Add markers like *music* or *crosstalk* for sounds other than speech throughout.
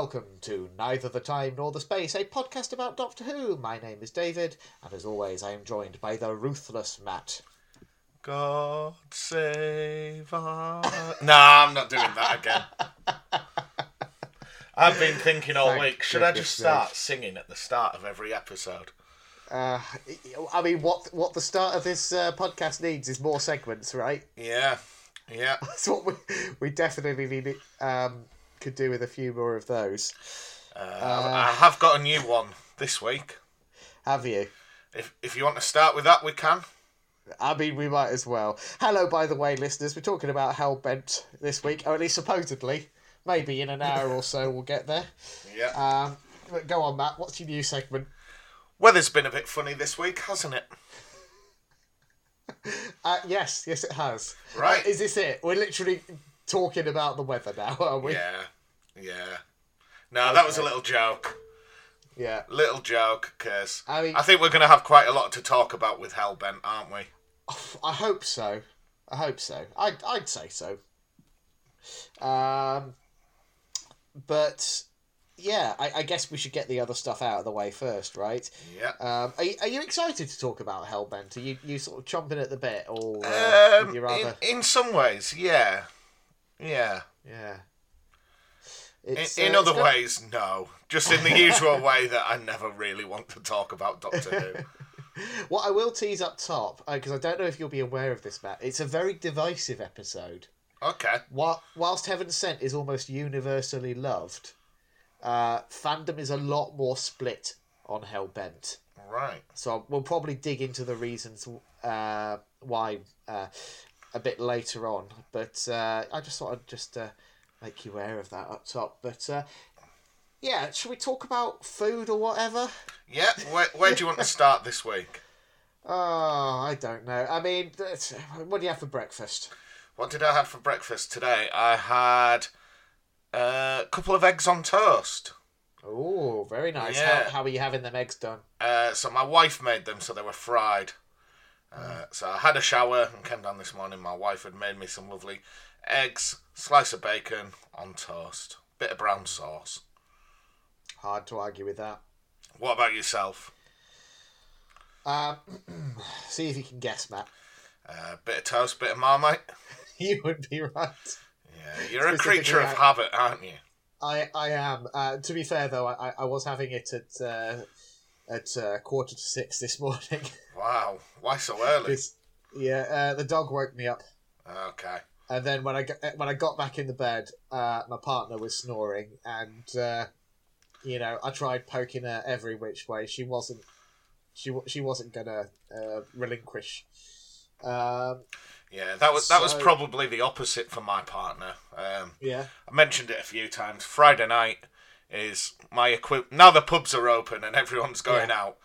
welcome to Neither the Time Nor the Space, a podcast about Doctor Who. My name is David, and as always, I am joined by the ruthless Matt. God save us. *laughs* nah, I'm not doing that again. *laughs* I've been thinking all Thank week, should I just start sake. singing at the start of every episode? Uh, I mean, what what the start of this uh, podcast needs is more segments, right? Yeah, yeah. *laughs* That's what we we definitely need. Um, could do with a few more of those. Uh, I have got a new one this week. Have you? If if you want to start with that, we can. I mean, we might as well. Hello, by the way, listeners. We're talking about Hellbent this week, or at least supposedly. Maybe in an hour or so we'll get there. Yeah. Um, but go on, Matt. What's your new segment? Weather's been a bit funny this week, hasn't it? *laughs* Uh, yes, yes, it has. Right. Uh, is this it? We're literally talking about the weather now, are we? Yeah, yeah. No, that was a little joke. Yeah. Little joke, because I mean- I think we're going to have quite a lot to talk about with Hellbent, aren't we? I hope so. I hope so. I'd, I'd say so. Um, but yeah, I, I guess we should get the other stuff out of the way first, right? Yeah. Um, are, you, are you excited to talk about Hellbent? Are you, you sort of chomping at the bit, or uh, Um, in, in some ways, yeah. Yeah. Yeah. In, It's, in uh, other got- ways, no. Just in the usual *laughs* way that I never really want to talk about Doctor Who. *laughs* What I will tease up top, because I don't know if you'll be aware of this, Matt. It's a very divisive episode. Okay. While, whilst Heaven Sent is almost universally loved, uh, fandom is a lot more split on Hellbent. Right. So we'll probably dig into the reasons uh, why uh, a bit later on. But uh, I just thought I'd just uh, make you aware of that up top. But uh, yeah, should we talk about food or whatever? Yeah. Where, where do you want to start this week? *laughs* Oh, I don't know. I mean, what do you have for breakfast? What did I have for breakfast today? I had uh, a couple of eggs on toast. Oh, very nice. Yeah. How, how are you having them eggs done? Uh, so my wife made them, so they were fried. Uh, so I had a shower and came down this morning. My wife had made me some lovely eggs, slice of bacon on toast, bit of brown sauce. Hard to argue with that. What about yourself? Um, *clears throat* see if you can guess, Matt. Uh, bit of toast, bit of marmite. *laughs* You would be right. Yeah, you're a creature of habit, aren't you? I I am. Uh, to be fair, though, I, I was having it at uh, at uh, quarter to six this morning. *laughs* Wow, why so early? yeah, uh, the dog woke me up, Okay. and then when I got, when I got back in the bed, uh, my partner was snoring, and uh, you know I tried poking her every which way. She wasn't. She she wasn't gonna uh, relinquish. Um, Yeah, that was that was probably the opposite for my partner. Um, yeah. I mentioned it a few times. Friday night is my equip. Now the pubs are open and everyone's going Yeah. out.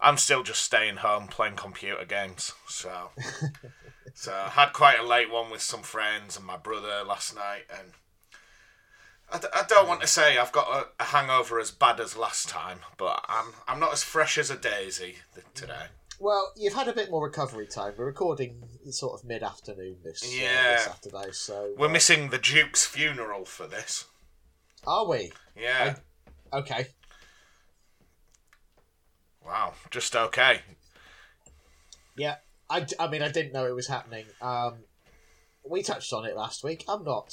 I'm still just staying home playing computer games. So, *laughs* so I had quite a late one with some friends and my brother last night, and I, d- I don't want to say I've got a, a hangover as bad as last time, but I'm I'm not as fresh as a daisy th- today. Well, you've had a bit more recovery time. We're recording sort of mid afternoon this, uh, this Saturday, so We're uh, missing the Duke's funeral for this. Are we? Yeah. Okay. Wow. Just okay. Yeah, I, I mean, I didn't know it was happening. Um, we touched on it last week. I'm not.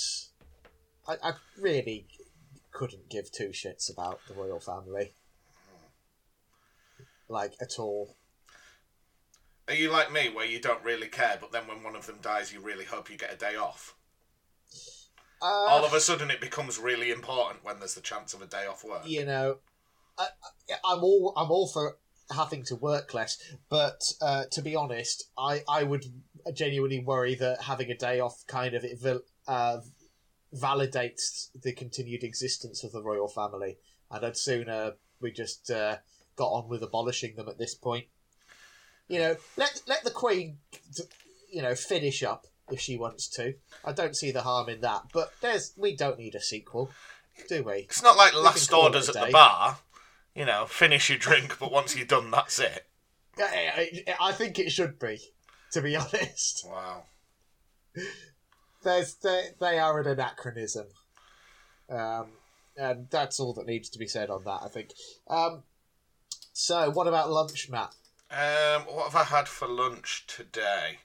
I, I really couldn't give two shits about the royal family. Like, at all. Are you like me, where you don't really care, but then when one of them dies, you really hope you get a day off? Uh, All of a sudden, it becomes really important when there's the chance of a day off work. you know, I, I'm all I'm all for having to work less, but uh, to be honest, I I would genuinely worry that having a day off kind of uh, validates the continued existence of the royal family, and I'd sooner we just uh, got on with abolishing them at this point. You know, let let the queen, you know, finish up if she wants to. I don't see the harm in that, but there's we don't need a sequel, do we? It's not like last orders at the bar. You know, finish your drink, but once you're done, that's it. I think it should be, to be *laughs* honest. Wow. There's they, they are an anachronism. Um, and that's all that needs to be said on that. I think. Um, so, what about lunch, Matt? Um, what have I had for lunch today?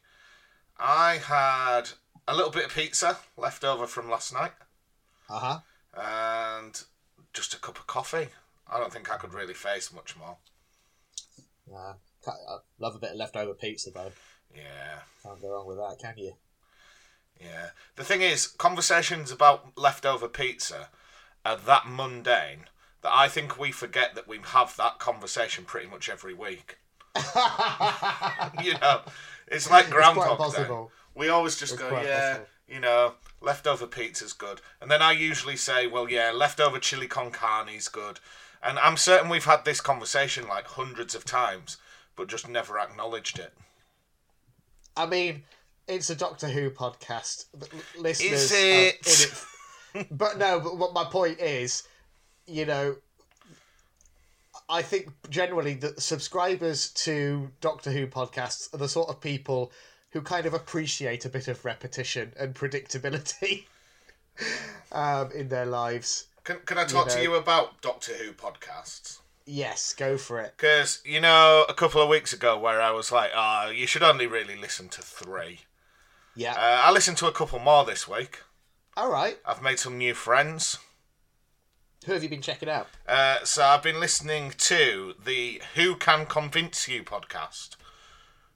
I had a little bit of pizza left over from last night, Uh huh. and just a cup of coffee. I don't think I could really face much more. Uh, I love a bit of leftover pizza though. Yeah, Can't go wrong with that, can you? yeah. The thing is, conversations about leftover pizza are that mundane that I think we forget that we have that conversation pretty much every week. *laughs* you know, it's like Groundhog Day. We always just It's go, yeah, possible. you know, leftover pizza's good. And then I usually say, well, yeah, leftover chili con carne's good. And I'm certain we've had this conversation like hundreds of times, but just never acknowledged it. I mean, it's a Doctor Who podcast. Listeners Is it? it. But no, but what my point is, you know, I think generally that subscribers to Doctor Who podcasts are the sort of people who kind of appreciate a bit of repetition and predictability *laughs* um, in their lives. Can, can I talk know. to you about Doctor Who podcasts? Yes, go for it. Because, you know, a couple of weeks ago where I was like, oh, you should only really listen to three. Yeah. Uh, I listened to a couple more this week. All right. I've made some new friends. Who have you been checking out? Uh, so I've been listening to the Who Can Convince You podcast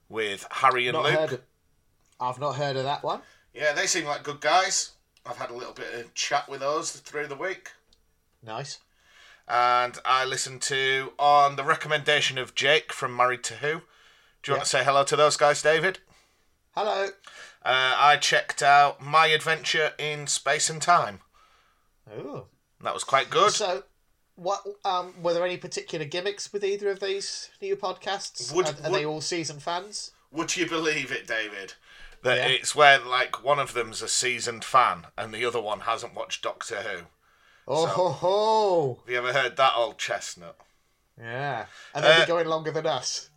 with Harry and Not Luke. Of, I've not heard of that one. Yeah, they seem like good guys. I've had a little bit of chat with those through the week. Nice. And I listened to, on the recommendation of Jake from Married to Who. Do you Yeah. want to say hello to those guys, David? Hello. Uh, I checked out My Adventure in Space and Time. That was quite good. So, what um, were there any particular gimmicks with either of these new podcasts? Would- are, are would- they all season fans? Would you believe it, David? That Yeah. it's where like one of them's a seasoned fan and the other one hasn't watched Doctor Who. Oh So- ho ho! Have you ever heard that old chestnut? Yeah, and they've Uh, going longer than us.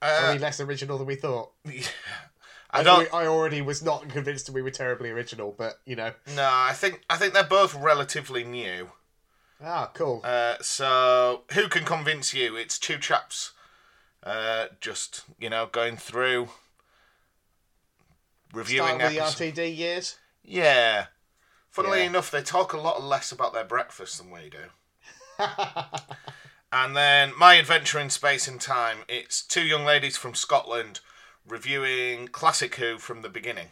Are Uh, we less original than we thought? *laughs* I don't. I already was not convinced that we were terribly original, but you know. No, I think I think they're both relatively new. Ah, cool. Uh, so who can convince you? It's two chaps, uh, just you know, going through reviewing Start with the. RTD years. Yeah. Funnily Yeah. enough, they talk a lot less about their breakfast than we do. *laughs* And then My Adventure in Space and Time. It's two young ladies from Scotland reviewing classic Who from the beginning.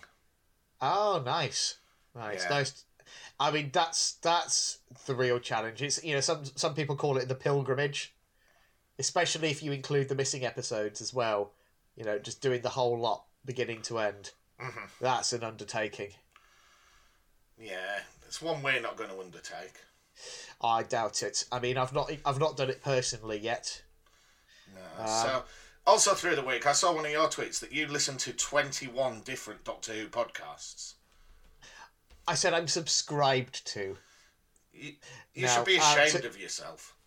Oh, nice, nice, Yeah. nice. I mean, that's that's the real challenge. It's you know some some people call it the pilgrimage, especially if you include the missing episodes as well. You know, just doing the whole lot beginning to end. Mhm. That's an undertaking. Yeah, it's one we're not going to undertake. I doubt it. I mean, I've not I've not done it personally yet. No. so, also through the week, I saw one of your tweets that you listened to 21 different Doctor Who podcasts. I said I'm subscribed to. You, you Now, should be uh, ashamed to- of yourself. *laughs*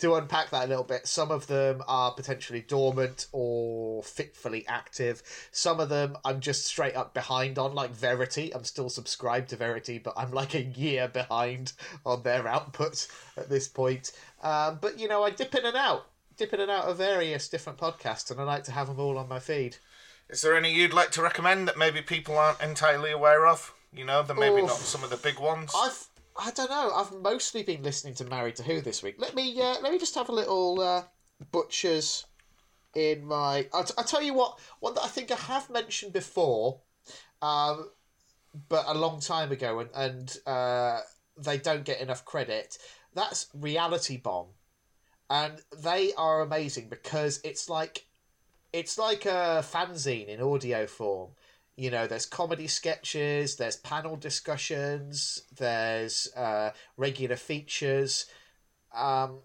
to unpack that a little bit, some of them are potentially dormant or fitfully active. Some of them I'm just straight up behind on, like Verity. I'm still subscribed to Verity, but I'm like a year behind on their output at this point. Um, but you know, I dip in and out, dip it out of various different podcasts, and I like to have them all on my feed. Is there any you'd like to recommend that maybe people aren't entirely aware of? You know, that maybe Oof. not some of the big ones. I've I don't know. I've mostly been listening to Married to Who this week. Let me uh, let me just have a little uh, butchers in my. I'll, t- I'll tell you what. One that I think I have mentioned before, um, but a long time ago, and and uh, they don't get enough credit. That's Reality Bomb, and they are amazing because it's like it's like a fanzine in audio form. You know there's comedy sketches there's panel discussions there's uh, regular features. Um,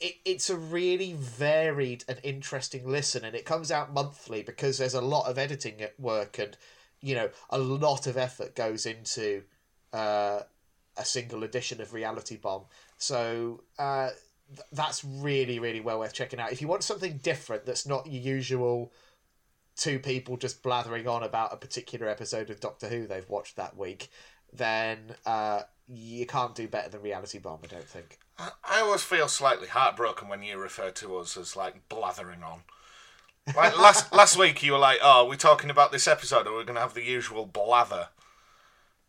it, it's a really varied and interesting listen and it comes out monthly because there's a lot of editing at work and you know a lot of effort goes into uh, a single edition of reality bomb. So uh, th- that's really really well worth checking out if you want something different that's not your usual two people just blathering on about a particular episode of Doctor Who they've watched that week, then uh, you can't do better than Reality Bomb. I don't think. I, I always feel slightly heartbroken when you refer to us as like blathering on. Like last *laughs* last week, you were like, "Oh, we're talking about this episode, or we're going to have the usual blather."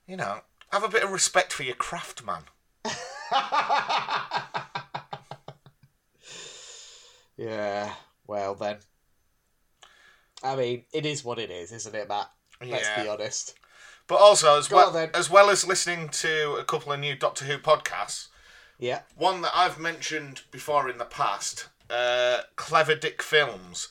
You know, have a bit of respect for your craft, man. *laughs* Yeah. Well then. I mean, it is what it is, isn't it, Matt? Let's Yeah. be honest. But also, as Go well on, as well as listening to a couple of new Doctor Who podcasts, Yeah. one that I've mentioned before in the past, uh, Clever Dick Films.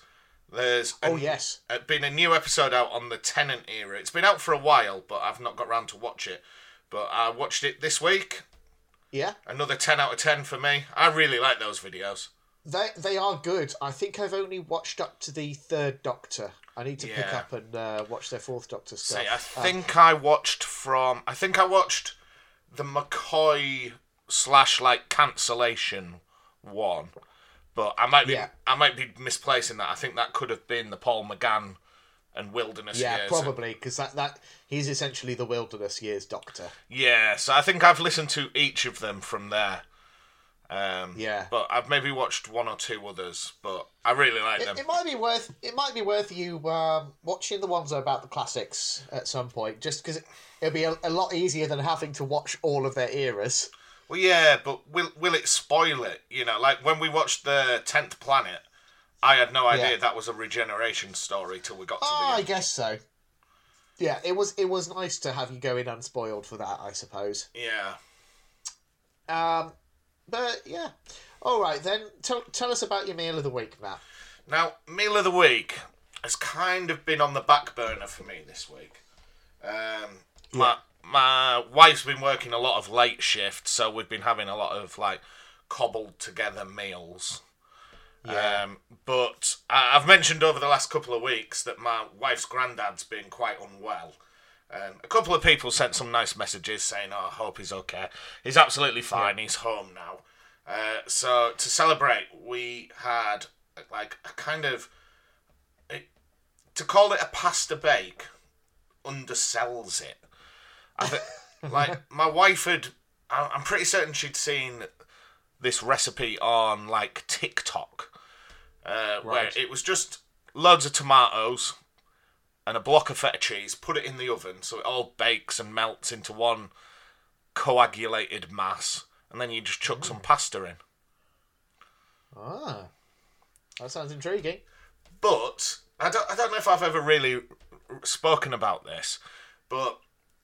There's a- Oh yes. uh, been a new episode out on the Tennant era. It's been out for a while, but I've not got round to watch it. But I watched it this week. Yeah. Another ten out of ten for me. I really like those videos. They they are good. I think I've only watched up to the third Doctor. I need to pick up and uh, watch their fourth Doctor stuff. See, I Uh, think I watched from. I think I watched the McCoy slash like cancellation one, but I might be Yeah. I might be misplacing that. I think that could have been the Paul McGann and Wilderness yeah, years. probably because that that he's essentially the Wilderness Years Doctor. Yeah, so I think I've listened to each of them from there. Um, Yeah. but I've maybe watched one or two others, but I really like It, them. it might be worth it might be worth you um, watching the ones about the classics at some point, just because it, it'll be a, a lot easier than having to watch all of their eras. Well, yeah, but will will it spoil it? You know, like when we watched the Tenth Planet, I had no idea Yeah. that was a regeneration story till we got to Oh, the I end. guess so. Yeah, it was it was nice to have you go in unspoiled for that, I suppose. Yeah. Um, but yeah, all right then. Tell tell us about your meal of the week, Matt. Now, meal of the week has kind of been on the back burner for me this week. Um, my my wife's been working a lot of late shifts, so we've been having a lot of like cobbled together meals. Yeah. Um, but I- I've mentioned over the last couple of weeks that my wife's granddad's been quite unwell. Um, a couple of people sent some nice messages saying, "Oh, I hope he's okay. He's absolutely fine. He's home now." Uh, so to celebrate, we had like a kind of it, to call it a pasta bake undersells it. I think *laughs* like my wife had. I'm pretty certain she'd seen this recipe on like TikTok, uh, where it was just loads of tomatoes and a block of feta cheese. Put it in the oven so it all bakes and melts into one coagulated mass, and then you just chuck some pasta in. Ah, that sounds intriguing. But I don't, I don't know if I've ever really spoken about this, but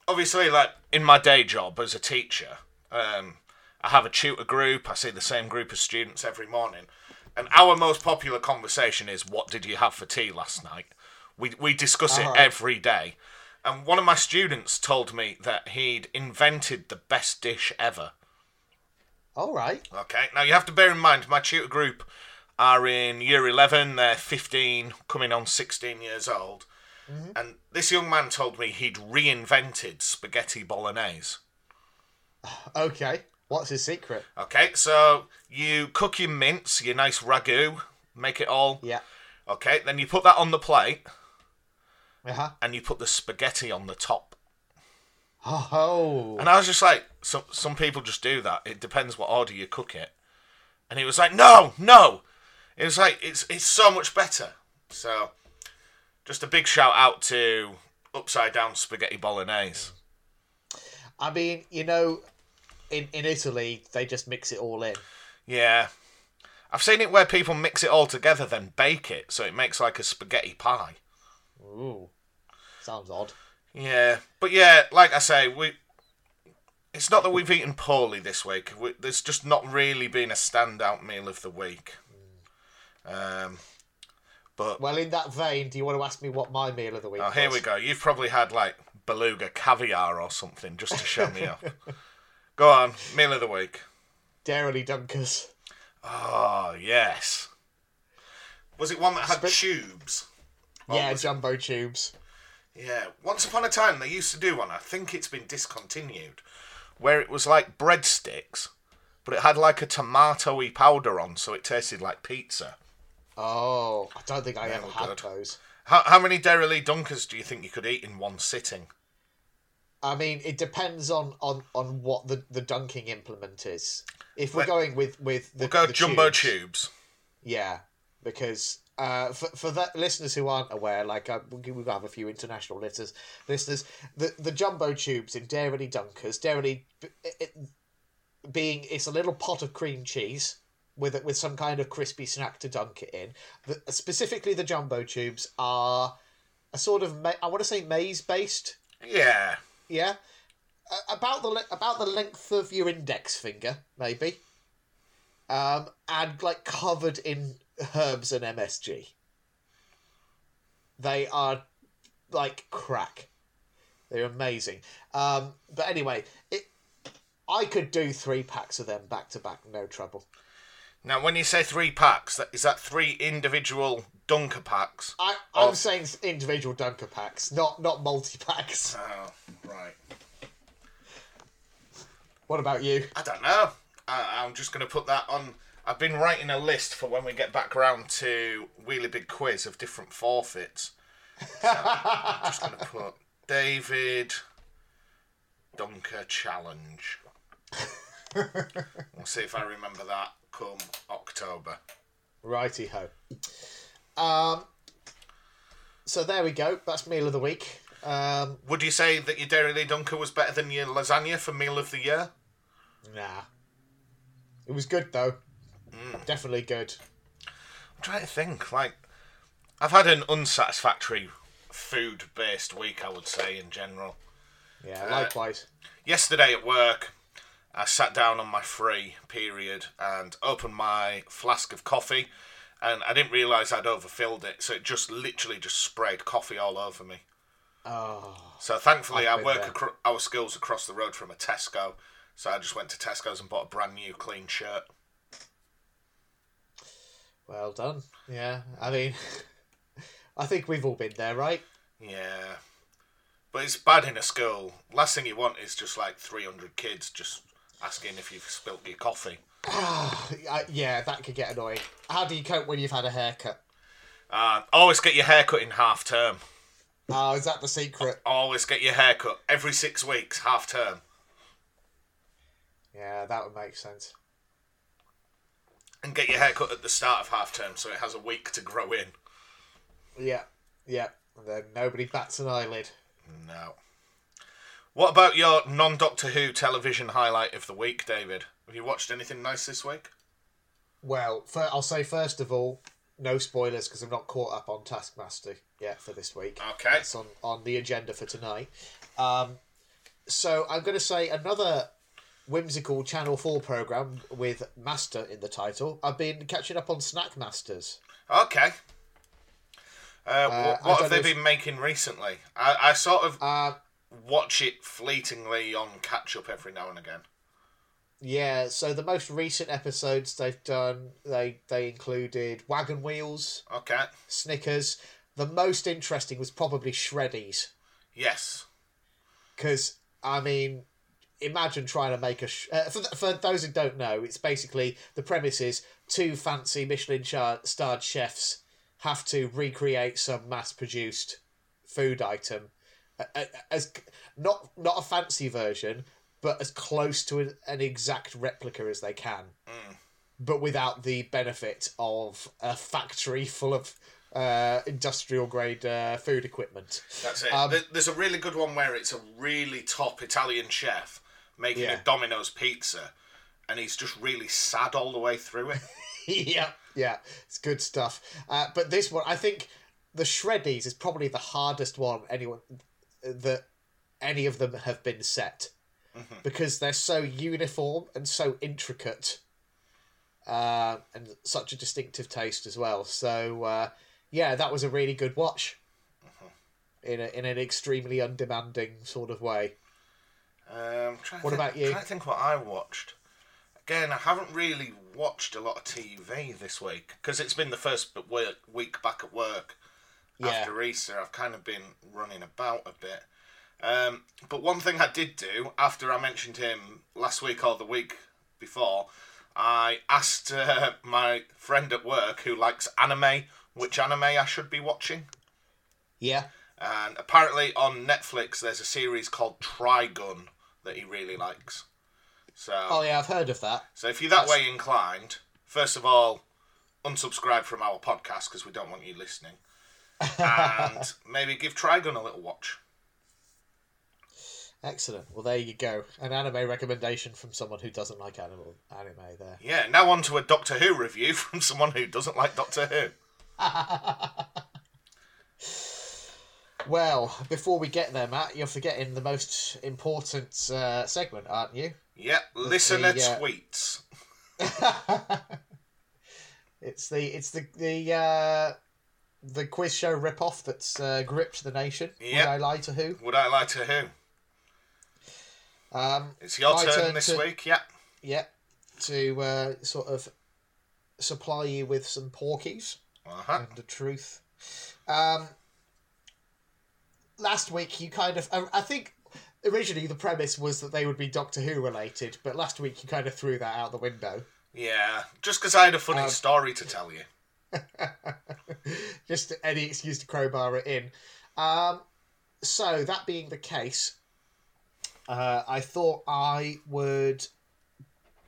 obviously, like in my day job as a teacher, um, I have a tutor group. I see the same group of students every morning, and our most popular conversation is, "What did you have for tea last night?" We we discuss it uh-huh. every day. And one of my students told me that he'd invented the best dish ever. All right. Okay, now you have to bear in mind my tutor group are in year 11, they're 15, coming on 16 years old. Mm-hmm. And this young man told me he'd reinvented spaghetti bolognese. *sighs* Okay. What's his secret? Okay, so you cook your mince, your nice ragu, make it all. Yeah. Okay, then you put that on the plate Uh huh. and you put the spaghetti on the top. Oh. And I was just like, some some people just do that. It depends what order you cook it. And he was like, no, no. It was like it's it's so much better. So, just a big shout out to Upside Down Spaghetti Bolognese. I mean, you know, in in Italy they just mix it all in. Yeah, I've seen it where people mix it all together then bake it, so it makes like a spaghetti pie. Ooh. Sounds odd. Yeah, but yeah, like I say, we. It's not that we've eaten poorly this week. We, there's just not really been a standout meal of the week. Um, but Well, in that vein, do you want to ask me what my meal of the week? oh, here was? we go. You've probably had like beluga caviar or something just to show me off. *laughs* Go on, meal of the week. Dairy Dunkers. Oh yes. Was it one that had Sp- tubes? Or yeah, was it- jumbo tubes. Yeah, once upon a time they used to do one. I think it's been discontinued, where it was like breadsticks, but it had like a tomatoey powder on, so it tasted like pizza. Oh, I don't think I They ever were had good. those. How, how many Dairylea Dunkers do you think you could eat in one sitting? I mean, it depends on on on what the the dunking implement is. If we're going with with the, We'll go the jumbo tubes, tubes. yeah, because uh, for for the listeners who aren't aware, like uh, we have got a few international listeners, listeners, the the jumbo tubes in Dairy Dunkers, Dairy being it's a little pot of cream cheese with it with some kind of crispy snack to dunk it in. The, specifically, the jumbo tubes are a sort of ma- I want to say maize based. Yeah. Yeah, about the about the length of your index finger, maybe. Um, and like covered in herbs and MSG. They are like crack. They're amazing. Um, but anyway, it. I could do three packs of them back to back, no trouble. Now, when you say three packs, that is that three individual dunker packs? I, I'm saying individual dunker packs, not not multi packs. Oh, right. What about you? I don't know. I, I'm just going to put that on. I've been writing a list for when we get back round to Wheelie Big Quiz of different forfeits. So I'm just going to put David Dunker Challenge. we'll see if I remember that come October. Righty ho. Um. So there we go. That's meal of the week. Um. Would you say that your Dairy Lee Dunker was better than your lasagna for meal of the year? Nah. It was good though. Definitely good. I'm trying to think. Like, I've had an unsatisfactory food-based week. I would say in general. Yeah. Uh, likewise. Yesterday at work, I sat down on my free period and opened my flask of coffee, and I didn't realise I'd overfilled it, so it just literally just sprayed coffee all over me. Oh. So thankfully, I work acro- our schools across the road from a Tesco, so I just went to Tesco's and bought a brand new clean shirt. Well done. Yeah. I mean, *laughs* I think we've all been there, right? Yeah. But it's bad in a school. Last thing you want is just like 300 kids just asking if you've spilt your coffee. *sighs* Yeah, that could get annoying. How do you cope when you've had a haircut? Uh, always get your hair cut in half term. Oh, is that the secret? Always get your hair cut every six weeks, half term. Yeah, that would make sense. And get your hair cut at the start of half term so it has a week to grow in. Yeah, yeah. And then nobody bats an eyelid. No. What about your non Doctor Who television highlight of the week, David? Have you watched anything nice this week? Well, i I'll say first of all, no spoilers because I'm not caught up on Taskmaster yet for this week. Okay. It's on, on the agenda for tonight. Um, so I'm going to say another whimsical Channel 4 program with Master in the title. I've been catching up on Snackmasters. Okay. Uh, Uh, what what have they if- been making recently? I, I sort of Uh, watch it fleetingly on catch up every now and again. yeah, so the most recent episodes they've done, they, they included Wagon Wheels, Okay. Snickers. The most interesting was probably Shreddies. Yes. because I mean, imagine trying to make a. Sh- uh, for th- for those who don't know, it's basically the premise is two fancy Michelin char- starred chefs have to recreate some mass-produced food item, as not not a fancy version, but as close to an, an exact replica as they can, but without the benefit of a factory full of. Uh, industrial grade uh, food equipment. That's it. Um, There's a really good one where it's a really top Italian chef making Yeah. a Domino's pizza, and he's just really sad all the way through it. *laughs* yeah, yeah, it's good stuff. Uh, but this one, I think, the Shreddies is probably the hardest one anyone that any of them have been set because they're so uniform and so intricate, uh, and such a distinctive taste as well. So uh, yeah, that was a really good watch. In, a, in an extremely undemanding sort of way. Um, What think, about you? Trying to think what I watched. Again, I haven't really watched a lot of TV this week because it's been the first week back at work Yeah. after Easter. I've kind of been running about a bit. Um, but one thing I did do after I mentioned him last week or the week before, I asked uh, *laughs* my friend at work who likes anime which anime I should be watching. Yeah. And apparently on Netflix, there's a series called Trigun that he really likes. So, Oh yeah, I've heard of that. so if you're that that's- way inclined, first of all, unsubscribe from our podcast because we don't want you listening, *laughs* and maybe give Trigun a little watch. Excellent. Well, there you go. An anime recommendation from someone who doesn't like animal anime. There. Yeah, now on to a Doctor Who review *laughs* from someone who doesn't like Doctor Who. *laughs* Well, before we get there, Matt, you're forgetting the most important uh, segment, aren't you? Yep, listener the, uh, tweets. *laughs* it's the it's the the uh, the quiz show ripoff that's uh, gripped the nation. Yep. Would I lie to who? Would I lie to who? Um, It's your turn, turn this to- week. Yep. yeah, to uh, sort of supply you with some porkies. Uh-huh. and the truth. Um, last week, you kind of, I, I think originally the premise was that they would be Doctor Who related, but last week you kind of threw that out the window. Yeah, just because I had a funny Um, story to tell you. *laughs* Just any excuse to crowbar it in. Um, so, that being the case, uh, I thought I would,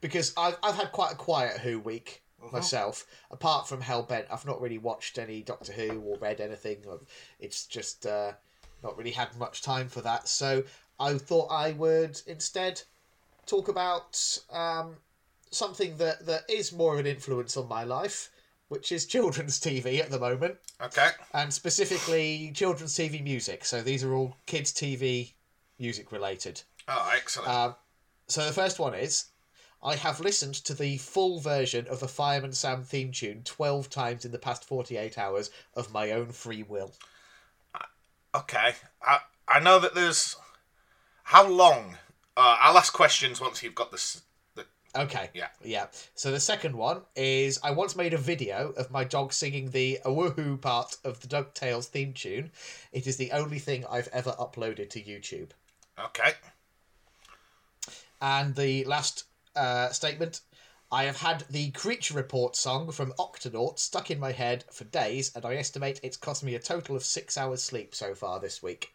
because I've, I've had quite a quiet Who week myself. Apart from Hellbent, I've not really watched any Doctor Who or read anything. It's just uh, not really had much time for that. So I thought I would instead talk about um, something that, that is more of an influence on my life, which is children's TV at the moment, Okay. and specifically children's TV music. So these are all kids' TV music related. Oh, excellent. Um, so the first one is I have listened to the full version of the Fireman Sam theme tune 12 times in the past 48 hours of my own free will. Okay. I I know that there's. How long? Uh, I'll ask questions once you've got this. The Okay. Yeah. Yeah. So the second one is I once made a video of my dog singing the a woohoo part of the DuckTales theme tune. It is the only thing I've ever uploaded to YouTube. okay. And the last uh, statement I have had the Creature Report song from Octonaut stuck in my head for days, and I estimate it's cost me a total of six hours sleep so far this week.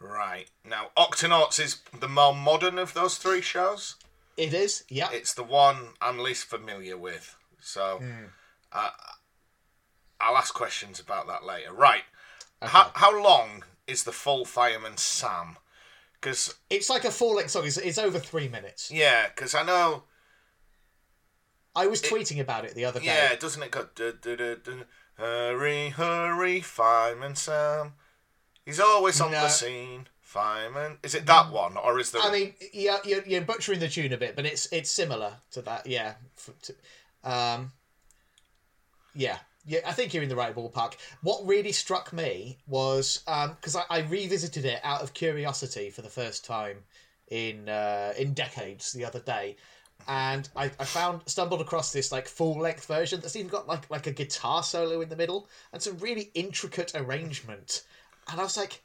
Right now, Octonauts is the more modern of those three shows. It is, yeah. It's the one I'm least familiar with, so uh, I'll ask questions about that later. Right. How how long is the full Fireman Sam? Because It's like a full length song, it's, it's over three minutes. yeah, because I know I was tweeting about it the other day. Yeah, doesn't it go? Du, du, du, du, hurry, hurry, Fireman Sam. He's always on No. the scene. Fireman. Is it that one, or is there? I mean, yeah, you're, you're butchering the tune a bit, but it's it's similar to that. Yeah, um, yeah, yeah. I think you're in the right ballpark. What really struck me was because I, I revisited it out of curiosity for the first time in uh, in decades the other day, and I, I found stumbled across this like full length version that's even got like like a guitar solo in the middle and some really intricate arrangement, and I was like,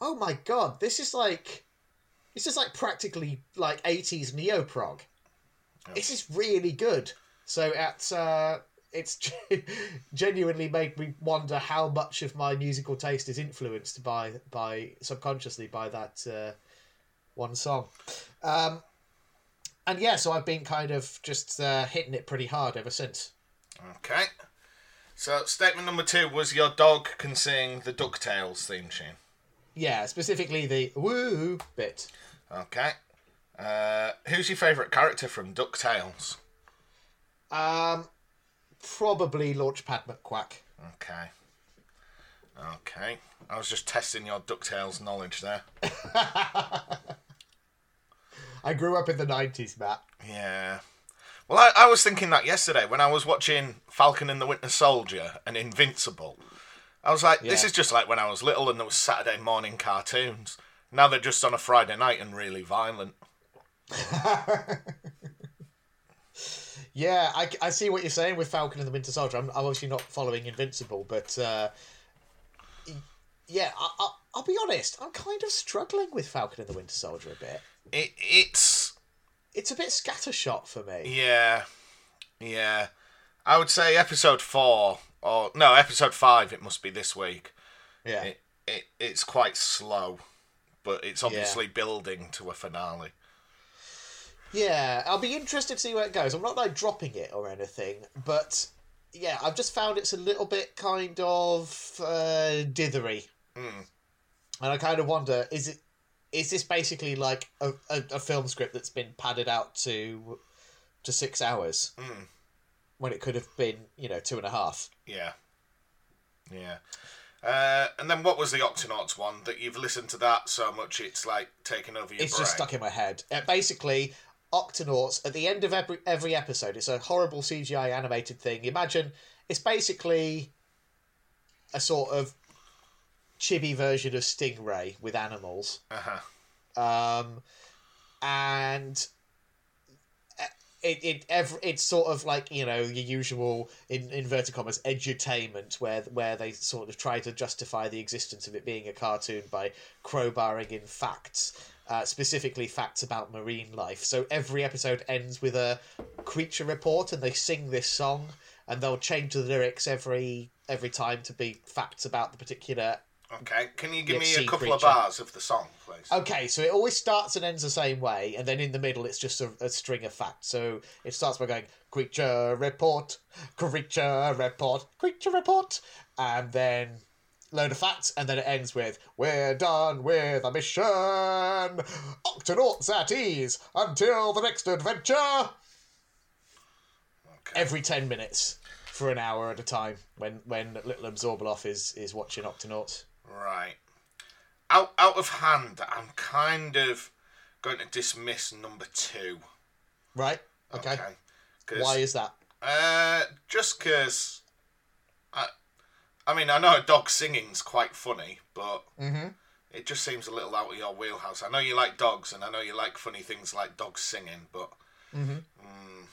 oh my god, this is like this is like practically like 80s neo prog. This is really good. So at uh, it's *laughs* genuinely made me wonder how much of my musical taste is influenced by by subconsciously by that uh, one song. Um, and yeah, so I've been kind of just uh, hitting it pretty hard ever since. okay. So statement number two was your dog can sing the Ducktales theme tune. Yeah, specifically the woo bit. Okay. Uh, who's your favourite character from Ducktales? Um, probably Launchpad McQuack. Okay. Okay. I was just testing your Ducktales knowledge there. *laughs* I grew up in the 90s, Matt. Yeah. Well, I, I was thinking that yesterday when I was watching Falcon and the Winter Soldier and Invincible. I was like, this Yeah. is just like when I was little and there was Saturday morning cartoons. Now they're just on a Friday night and really violent. *laughs* Yeah, I, I see what you're saying with Falcon and the Winter Soldier. I'm, I'm obviously not following Invincible, but uh, yeah, I, I, I'll be honest. I'm kind of struggling with Falcon and the Winter Soldier a bit. It, it's It's a bit scattershot for me. yeah, yeah. I would say episode four or no, episode five. It must be this week. Yeah, It, it it's quite slow, but it's obviously building to a finale. Yeah, I'll be interested to see where it goes. I'm not like dropping it or anything, but yeah, I've just found it's a little bit kind of uh, dithery, Mm. and I kind of wonder: is it is this basically like a, a, a film script that's been padded out to to six hours Mm. when it could have been you know two and a half? Yeah, yeah. Uh, and then what was the Octonauts one that you've listened to that so much it's like taken over your it's brain? just stuck in my head. Uh, basically, Octonauts at the end of every every episode, it's a horrible CGI animated thing. Imagine it's basically a sort of chibi version of Stingray with animals, Uh-huh. um, and uh, it it every, it's sort of like you know your usual in inverted commas edutainment where where they sort of try to justify the existence of it being a cartoon by crowbarring in facts uh, specifically facts about marine life so every episode ends with a creature report and they sing this song and they'll change the lyrics every every time to be facts about the particular Okay, can you give me a couple of bars of the song, please? Okay, so it always starts and ends the same way, and then in the middle it's just a, a string of facts. So it starts by going creature report, creature report, creature report, and then load of facts, and then it ends with we're done with a mission, octonauts at ease until the next adventure. Okay. Every ten minutes for an hour at a time when when little Abzorbaloff is is watching Octonauts. Right. Out out of hand, I'm kind of going to dismiss number two. Right? Okay. 'Cause, Why is that? Uh, just because. I, I mean, I know a dog singing's quite funny, but Mm-hmm. it just seems a little out of your wheelhouse. I know you like dogs, and I know you like funny things like dogs singing, but Mm-hmm. mm,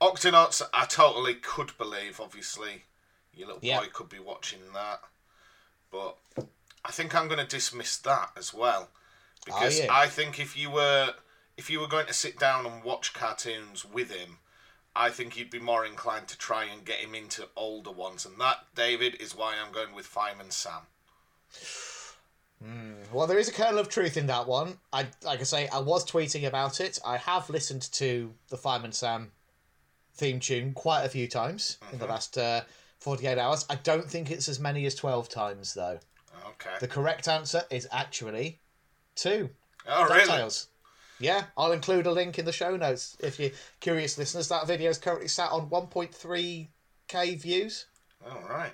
Octonauts, I totally could believe. Obviously, your little Yeah. boy could be watching that, but I think I'm going to dismiss that as well because yeah. I think if you were if you were going to sit down and watch cartoons with him, I think you'd be more inclined to try and get him into older ones, and that, David, is why I'm going with Fireman Sam. Well, there is a kernel of truth in that one. I like I say, I was tweeting about it. I have listened to the Fireman Sam theme tune quite a few times in the last uh, forty-eight hours. I don't think it's as many as twelve times though. Okay. The correct answer is actually two. oh, really? DuckTales. Yeah, I'll include a link in the show notes if you're curious, listeners. That video is currently sat on 1.3k views. All right.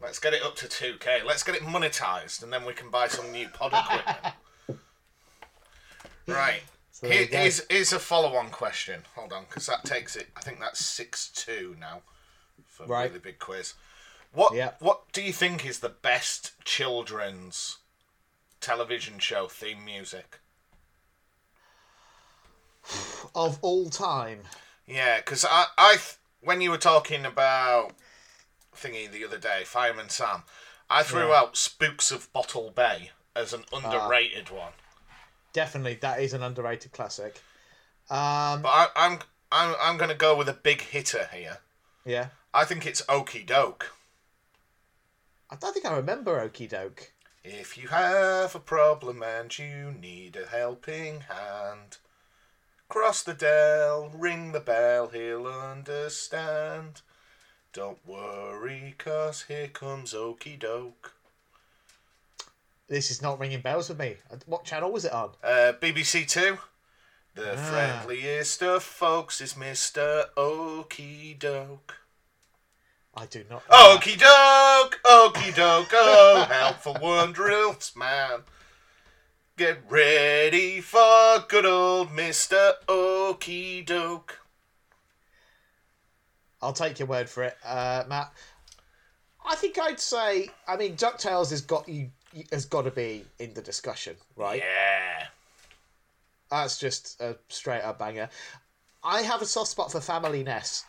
Let's get it up to 2k. Let's get it monetized, and then we can buy some new pod *laughs* equipment. right. So Here, here's, here's a follow-on question. Hold on, because that takes it. I think that's six two now for a Right. really big quiz. What Yeah. What do you think is the best children's television show theme music? Of all time, Yeah, because I, I, th- when you were talking about thingy the other day, Fireman Sam, I threw Yeah. out Spooks of Bottle Bay as an underrated one. definitely that is an underrated classic. Um, But I, I'm, I'm, I'm going to go with a big hitter here. yeah. I think it's Okey Doke. I don't think I remember Okey Doke. If you have a problem and you need a helping hand, cross the dell, ring the bell, he'll understand. Don't worry, cause here comes Okey Doke. This is not ringing bells with me. What channel was it on? Uh, BBC Two. The Ah. friendliest of folks is Mr. Okey Doke. I do not. Okey Doke, Okey Doke, oh, helpful wondrous man. Get ready for good old Mr. Okey Doke. I'll take your word for it, uh, Matt. I think I'd say. I mean, Ducktales has got you has got to be in the discussion, right? Yeah. That's just a straight up banger. I have a soft spot for Family Ness.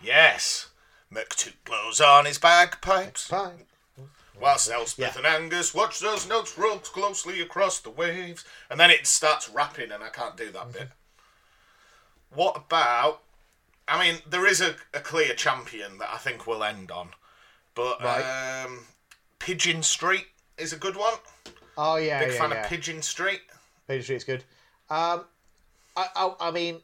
Yes. McTout blows on his bagpipes. Whilst Elspeth and Angus watch those notes roll closely across the waves, and then it starts rapping, and I can't do that bit. What about? I mean, there is a, a clear champion that I think we'll end on, but Right. um, Pigeon Street is a good one. Oh yeah, Big yeah, fan yeah. of Pigeon Street. Pigeon Street's good. Um, I, I, I mean,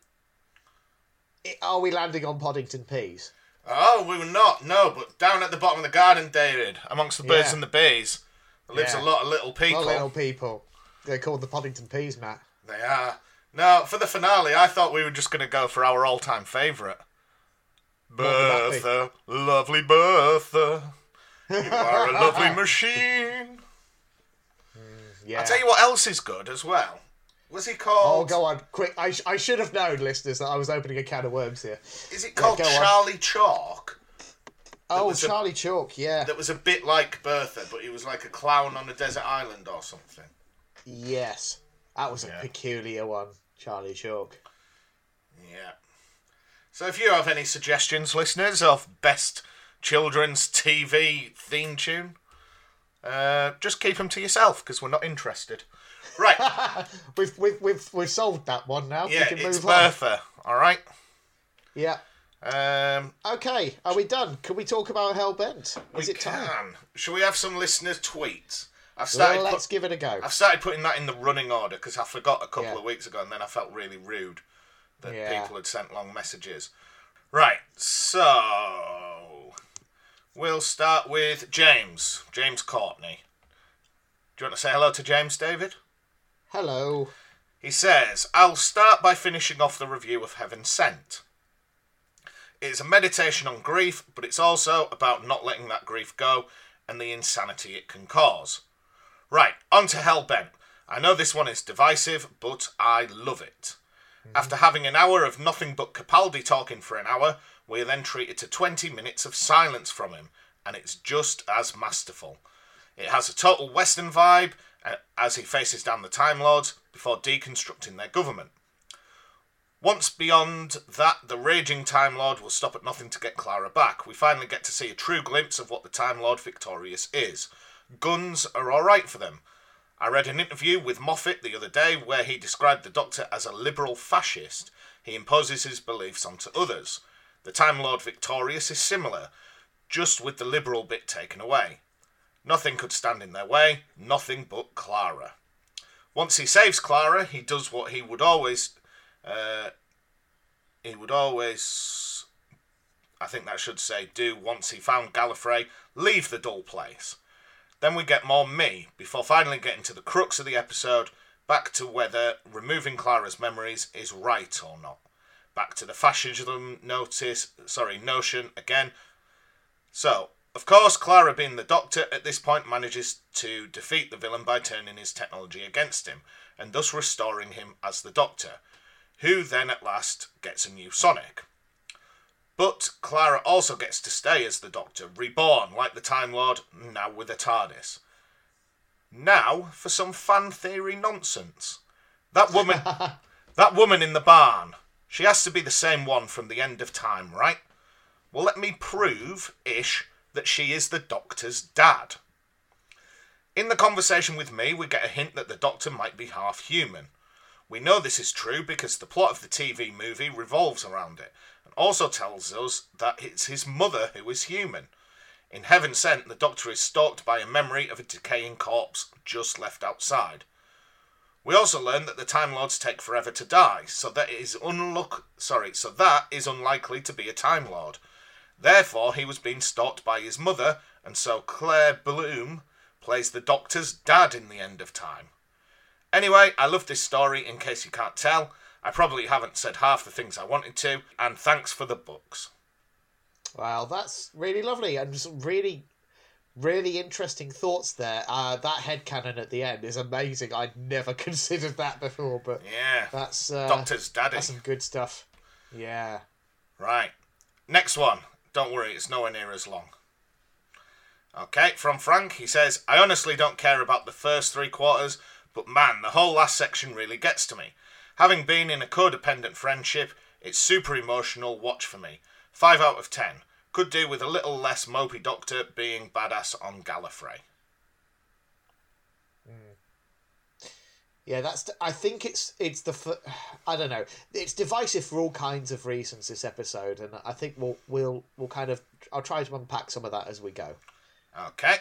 are we landing on Poddington Peas? Oh, we were not. No, but down at the bottom of the garden, David, amongst the birds Yeah. and the bees, there lives Yeah. a lot of little people. Not little people. They're called the Poddington Peas, Matt. They are. No, for the finale, I thought we were just going to go for our all-time favourite. would that be? Bertha, lovely Bertha, you are a lovely *laughs* machine. Mm, yeah. I'll tell you what else is good as well. Was he called? Oh, go on, quick! I, sh- I should have known, listeners, that I was opening a can of worms here. Is it called on. Charlie Chalk? Oh, was a- Charlie Chalk, yeah, That was a bit like Bertha, but he was like a clown on a desert island or something. yes, that was a peculiar one, Charlie Chalk. Yeah. So if you have any suggestions, listeners, of best children's TV theme tune, uh, just keep them to yourself because we're not interested. Right. *laughs* We've we've we've we've solved that one now. Yeah, we can it's move on. Bertha. All right. Yeah. Um, Okay, are we done? Can we talk about Hellbent? we Is it can. Shall we have some listeners' tweets? I've started. Well, let's give it a go. I've started putting that in the running order because I forgot a couple Yeah. of weeks ago, and then I felt really rude that Yeah. people had sent long messages. Right, so we'll start with James. James Courtney. Do you want to say hello to James, David? Hello. He says, I'll start by finishing off the review of Heaven Sent. It's a meditation on grief, but it's also about not letting that grief go and the insanity it can cause. Right, on to Hellbent. I know this one is divisive, but I love it. Mm-hmm. After having an hour of nothing but Capaldi talking for an hour, we are then treated to 20 minutes of silence from him, and it's just as masterful. It has a total Western vibe Uh, as he faces down the Time Lords before deconstructing their government. Once beyond that, the raging Time Lord will stop at nothing to get Clara back. We finally get to see a true glimpse of what the Time Lord Victorious is. Guns are alright for them. I read an interview with Moffat the other day where he described the Doctor as a liberal fascist. He imposes his beliefs onto others. The Time Lord Victorious is similar, just with the liberal bit taken away. Nothing could stand in their way, nothing but Clara. Once he saves Clara, he does what he would always. Uh, he would always. I think that should say do once he found Gallifrey, leave the dull place. Then we get more me before finally getting to the crux of the episode, back to whether removing Clara's memories is right or not. Back to the fascism notice, sorry, notion again. So, of course, Clara, being the Doctor, at this point manages to defeat the villain by turning his technology against him, and thus restoring him as the Doctor, who then at last gets a new Sonic. But Clara also gets to stay as the Doctor, reborn like the Time Lord, now with a TARDIS. Now for some fan theory nonsense. That woman, *laughs* that woman in the barn, she has to be the same one from the end of time, right? Well, let me prove, ish, that she is the Doctor's dad. In the conversation with me, we get a hint that the Doctor might be half human. We know this is true because the plot of the TV movie revolves around it, and also tells us that it's his mother who is human. In Heaven Sent, the Doctor is stalked by a memory of a decaying corpse just left outside. We also learn that the Time Lords take forever to die, so that is unluck sorry, so that is unlikely to be a Time Lord. Therefore, he was being stalked by his mother, and so Claire Bloom plays the Doctor's dad in the end of time. Anyway, I love this story in case you can't tell. I probably haven't said half the things I wanted to, and thanks for the books. Wow, that's really lovely and some really, really interesting thoughts there. Uh, that headcanon at the end is amazing. I'd never *laughs* considered that before, but Yeah. that's uh, Doctor's daddy. that's some good stuff. Yeah. Right. Next one. Don't worry, it's nowhere near as long. Okay, from Frank, he says, I honestly don't care about the first three quarters, but man, the whole last section really gets to me. Having been in a codependent friendship, it's super emotional watch for me. 5 out of 10. Could do with a little less mopey doctor being badass on Gallifrey. Yeah, that's. I think it's it's the. I don't know. It's divisive for all kinds of reasons. This episode, and I think we'll we'll we'll kind of. I'll try to unpack some of that as we go. Okay.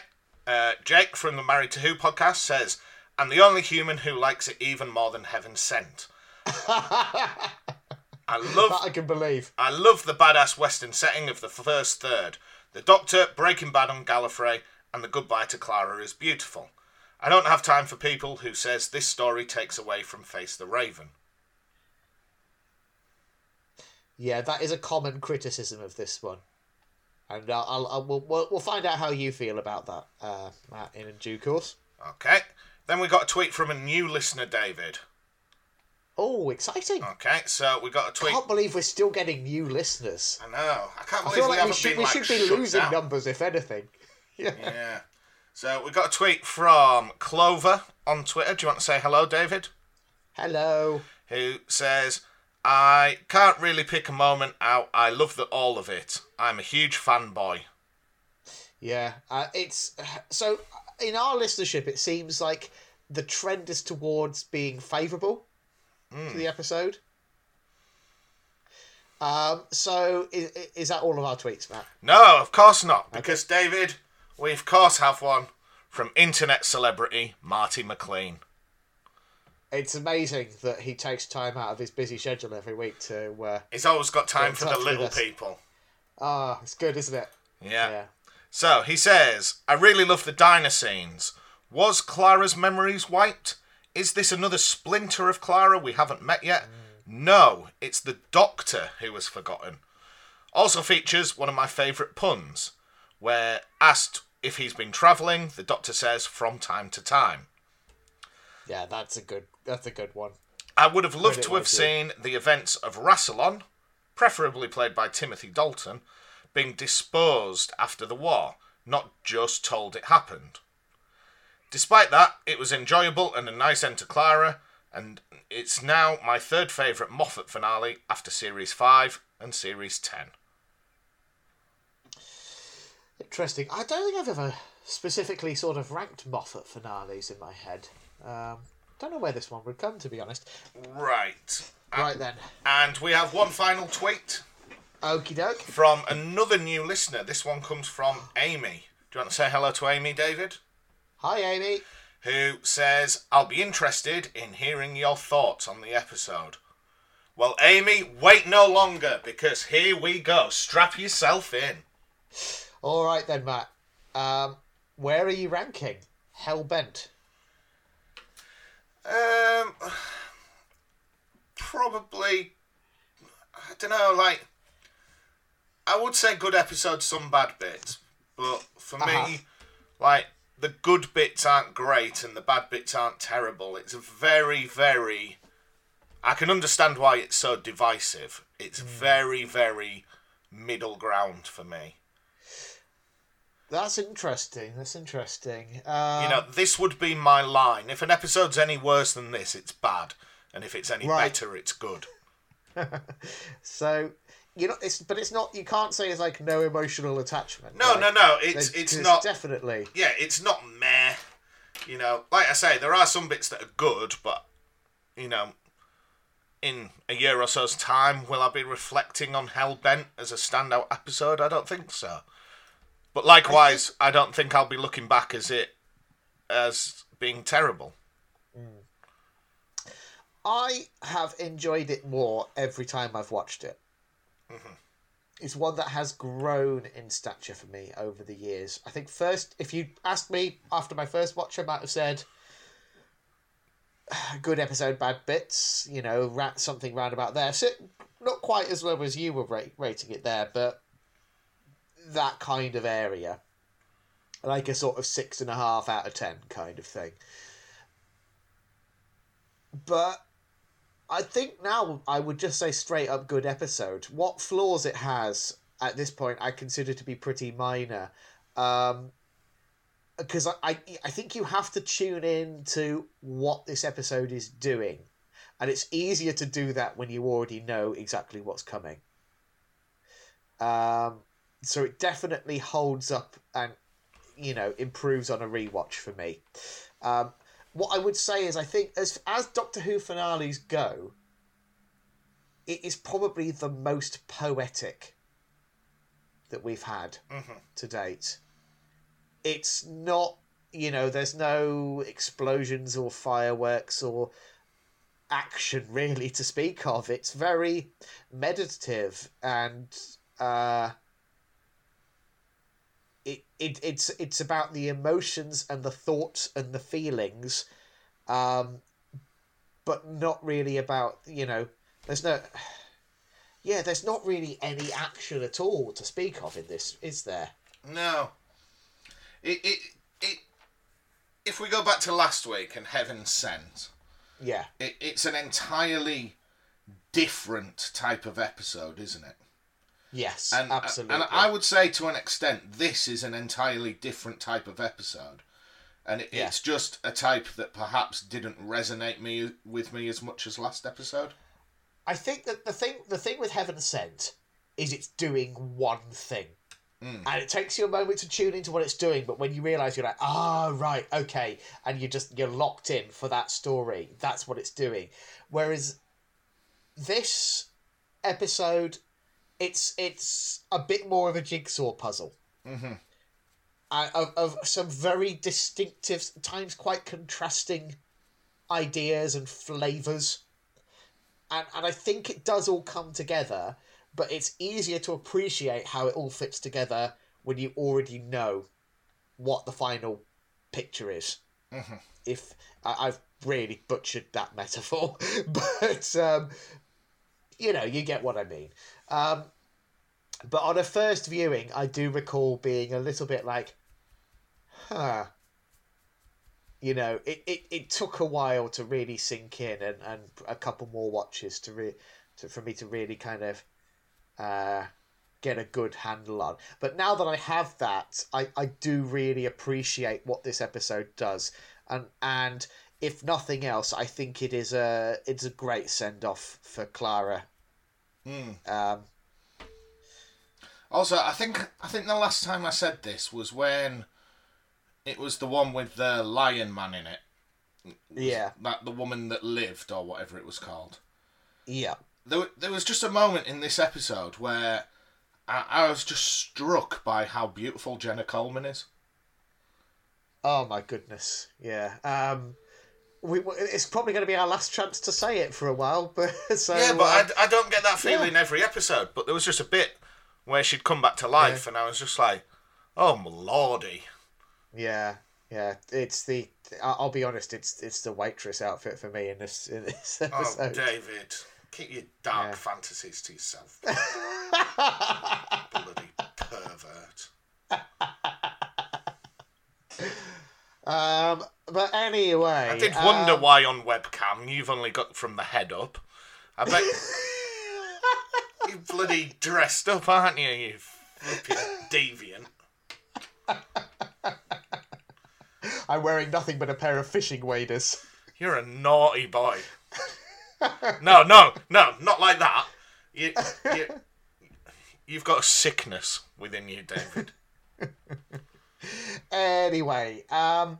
Uh, Jake from the Married to Who podcast says, "I'm the only human who likes it even more than Heaven Sent." *laughs* I love That I can believe. I love the badass western setting of the first third. The Doctor, Breaking Bad on Gallifrey, and the goodbye to Clara is beautiful. I don't have time for people who says this story takes away from Face the Raven. Yeah, that is a common criticism of this one, and I'll, I'll, I'll we'll, we'll find out how you feel about that, uh, Matt, in due course. Okay. Then we got a tweet from a new listener, David. Oh, exciting! Okay, so we got a tweet. I can't believe we're still getting new listeners. I know. I can't I believe feel we like we should we like, should be losing down. numbers if anything. *laughs* Yeah. Yeah. So we got a tweet from Clover on Twitter. Do you want to say hello, David? Hello. who says, I can't really pick a moment out. I love the, all of it. I'm a huge fanboy. Yeah, uh, it's so in our listenership. It seems like the trend is towards being favourable to the episode. Um, so is, is that all of our tweets, Matt? No, of course not, because David, we of course have one from internet celebrity Marty McLean. It's amazing that he takes time out of his busy schedule every week to. Uh, He's always got time for the little people. ah, it's good, isn't it? Yeah. Yeah. So he says, I really love the diner scenes. Was Clara's memories wiped? Is this another splinter of Clara we haven't met yet? No, it's the Doctor who was forgotten. Also features one of my favourite puns, where asked if he's been travelling, the Doctor says from time to time. Yeah, that's a good. That's a good one. I would have loved to have seen the events of Rassilon, preferably played by Timothy Dalton, being disposed after the war, not just told it happened. Despite that, it was enjoyable and a nice end to Clara, and it's now my third favourite Moffat finale after Series 5 and Series 10. Interesting. I don't think I've ever specifically sort of ranked Moffat finales in my head. Um, don't know where this one would come, to be honest. Right. Right then. And we have one final tweet Okie doke. from another new listener. This one comes from Amy. Do you want to say hello to Amy, David? Hi, Amy. who says, I'll be interested in hearing your thoughts on the episode. Well, Amy, wait no longer because here we go. Strap yourself in. All right then, Matt. Um, where are you ranking? Hellbent. Um, probably, I don't know, like, I would say good episodes, some bad bits, but for Uh-huh. me, like, the good bits aren't great and the bad bits aren't terrible. It's a very, very. I can understand why it's so divisive. It's very, very middle ground for me. That's interesting. That's interesting. Um, You know, this would be my line. If an episode's any worse than this, it's bad. And if it's any Right. better, it's good. *laughs* so you know, it's but it's not. You can't say it's like no emotional attachment. No, right? no, no. It's it's not. definitely. yeah, it's not meh. You know, like I say, there are some bits that are good, but you know, in a year or so's time, will I be reflecting on Hellbent as a standout episode? I don't think so. But likewise, I don't think I'll be looking back as it as being terrible. I have enjoyed it more every time I've watched it. Mm-hmm. It's one that has grown in stature for me over the years. I think first, if you asked me after my first watch, I might have said, ah, "Good episode, bad bits." You know, rat something round about there. So not quite as low as you were ra- rating it there, but that kind of area, like a sort of six and a half out of ten kind of thing. But I think now I would just say straight up good episode. What flaws it has at this point, I consider to be pretty minor. Um, because I, I, I think you have to tune in to what this episode is doing. And it's easier to do that when you already know exactly what's coming. Um, so it definitely holds up and, you know, improves on a rewatch for me. Um, what I would say is I think as as Doctor Who finales go, it is probably the most poetic that we've had to date. it's not you know there's no explosions or fireworks or action really to speak of it's very meditative and uh it, it it's it's about the emotions and the thoughts and the feelings um but not really about you know there's no yeah there's not really any action at all to speak of in this is there No. It, it, it, if we go back to last week and Heaven Sent, yeah it, it's an entirely different type of episode, isn't it? Yes And, absolutely and I would say to an extent, this is an entirely different type of episode. And it, Yeah. it's just a type that perhaps didn't resonate me with me as much as last episode. I think that the thing the thing with Heaven Sent is it's doing one thing. Mm. And it takes you a moment to tune into what it's doing, but when you realise you're like, ah, right, okay, and you just you're locked in for that story. That's what it's doing. Whereas this episode, it's it's a bit more of a jigsaw puzzle. Mm-hmm. uh, of, of some very distinctive, times quite contrasting ideas and flavours. And, and I think it does all come together, but it's easier to appreciate how it all fits together when you already know what the final picture is. Mhm. If I, I've really butchered that metaphor, *laughs* but um, you know, you get what I mean. Um, but on a first viewing, I do recall being a little bit like, huh. You know, it, it, it took a while to really sink in and, and a couple more watches to, re- to for me to really kind of uh, get a good handle on. But now that I have that, I, I do really appreciate what this episode does. And and if nothing else, I think it is a it's a great send off for Clara. Mm. Um, Also, I think I think the last time I said this was when it was the one with the lion man in it. yeah, That the woman that lived or whatever it was called. yeah. There, there was just a moment in this episode where I, I was just struck by how beautiful Jenna Coleman is. Oh my goodness, yeah. Um, we, it's probably going to be our last chance to say it for a while, *laughs* but so yeah, but uh, I, I don't get that feeling every episode. But there was just a bit where she'd come back to life, and I was just like, "Oh my lordy!" yeah, yeah. It's the. I'll be honest. It's it's the waitress outfit for me in this in this episode. Oh. David, keep your dark Yeah. fantasies to yourself, *laughs* bloody pervert. *laughs* um, but anyway, I did wonder um, why on webcam you've only got from the head up. I bet *laughs* you bloody dressed up, aren't you? You flipping deviant. I'm wearing nothing but a pair of fishing waders. You're a naughty boy. No, no, no, not like that. You, you, you've got a sickness within you, David. *laughs* Anyway, um,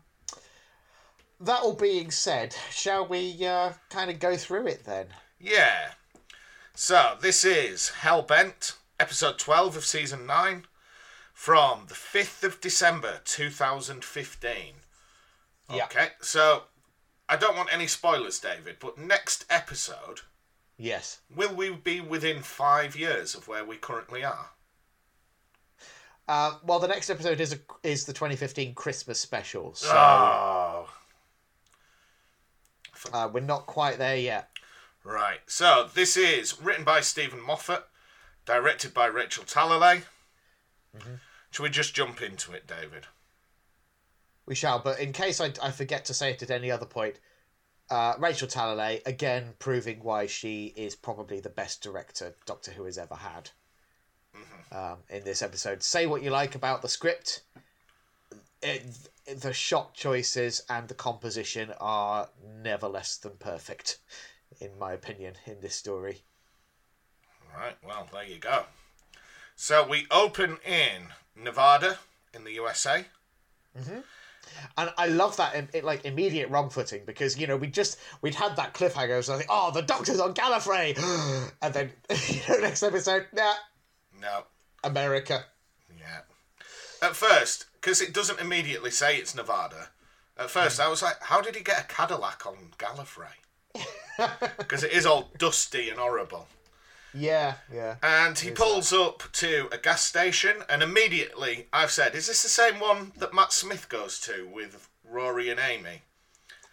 that all being said, shall we uh, kind of go through it then? Yeah. So, this is Hellbent, episode 12 of season 9, from the 5th of December 2015. Yeah. Okay, so I don't want any spoilers, David, but next episode, Yes. will we be within five years of where we currently are? Uh, well, the next episode is a, is the 2015 Christmas special, so Oh. Uh, we're not quite there yet. Right. So this is written by Steven Moffat, directed by Rachel Talalay. Should we just jump into it, David? We shall, but in case I, I forget to say it at any other point, uh, Rachel Talalay again proving why she is probably the best director Doctor Who has ever had. Um, in this episode, say what you like about the script, it, the shot choices and the composition are never less than perfect, in my opinion, in this story. Right. Well, there you go. So we open in Nevada in the USA. Mm-hmm. And I love that like immediate wrong footing because you know we just we'd had that cliffhanger so I think oh the doctor's on Gallifrey *gasps* and then *laughs* you know next episode nah No. America Yeah. At first, because it doesn't immediately say it's Nevada. At first, I was like, how did he get a Cadillac on Gallifrey? *laughs* Because it is all dusty and horrible. Yeah, yeah. And he pulls up to a gas station, and immediately I've said, is this the same one that Matt Smith goes to with Rory and Amy?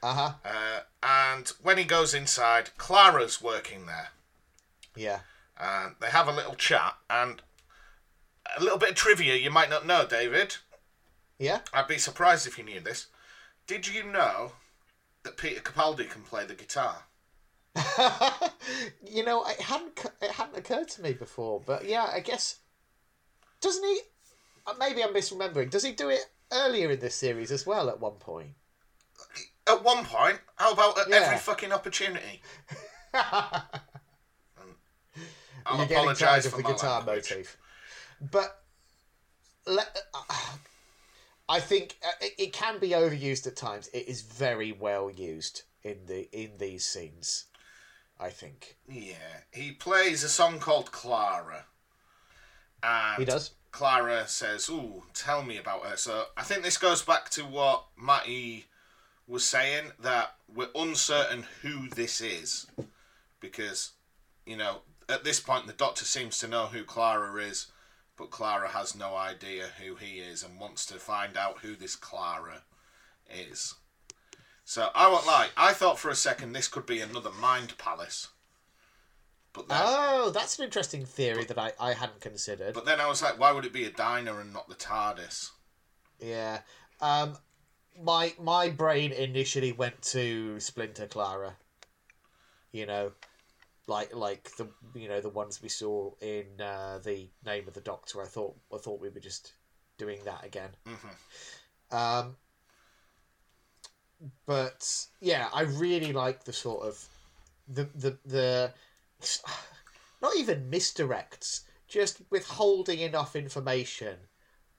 Uh-huh. Uh, and when he goes inside, Clara's working there. Yeah. And they have a little chat, and a little bit of trivia you might not know, David. Yeah. I'd be surprised if you knew this. Did you know that Peter Capaldi can play the guitar? *laughs* you know, it hadn't it hadn't occurred to me before, but yeah, I guess doesn't he? uh, Maybe I'm misremembering. Does he do it earlier in this series as well? At one point. At one point, how about at Yeah. every fucking opportunity? *laughs* I'll You're getting tired of for the guitar language. motif, but le- uh, I think uh, it, it can be overused at times. It is very well used in the in these scenes. I think Yeah, he plays a song called Clara. And he does. Clara says, "Ooh, tell me about her." So I think this goes back to what Matty was saying that we're uncertain who this is because you know at this point the Doctor seems to know who Clara is, but Clara has no idea who he is and wants to find out who this Clara is. So I won't lie, I thought for a second this could be another Mind Palace. But then, Oh, that's an interesting theory that I, I hadn't considered. but then I was like, why would it be a diner and not the TARDIS? Yeah. Um my my brain initially went to Splinter Clara. You know, like like the you know the ones we saw in uh, the Name of the Doctor. I thought I thought we were just doing that again. Mhm. Um, but yeah, I really like the sort of the the the not even misdirects, just withholding enough information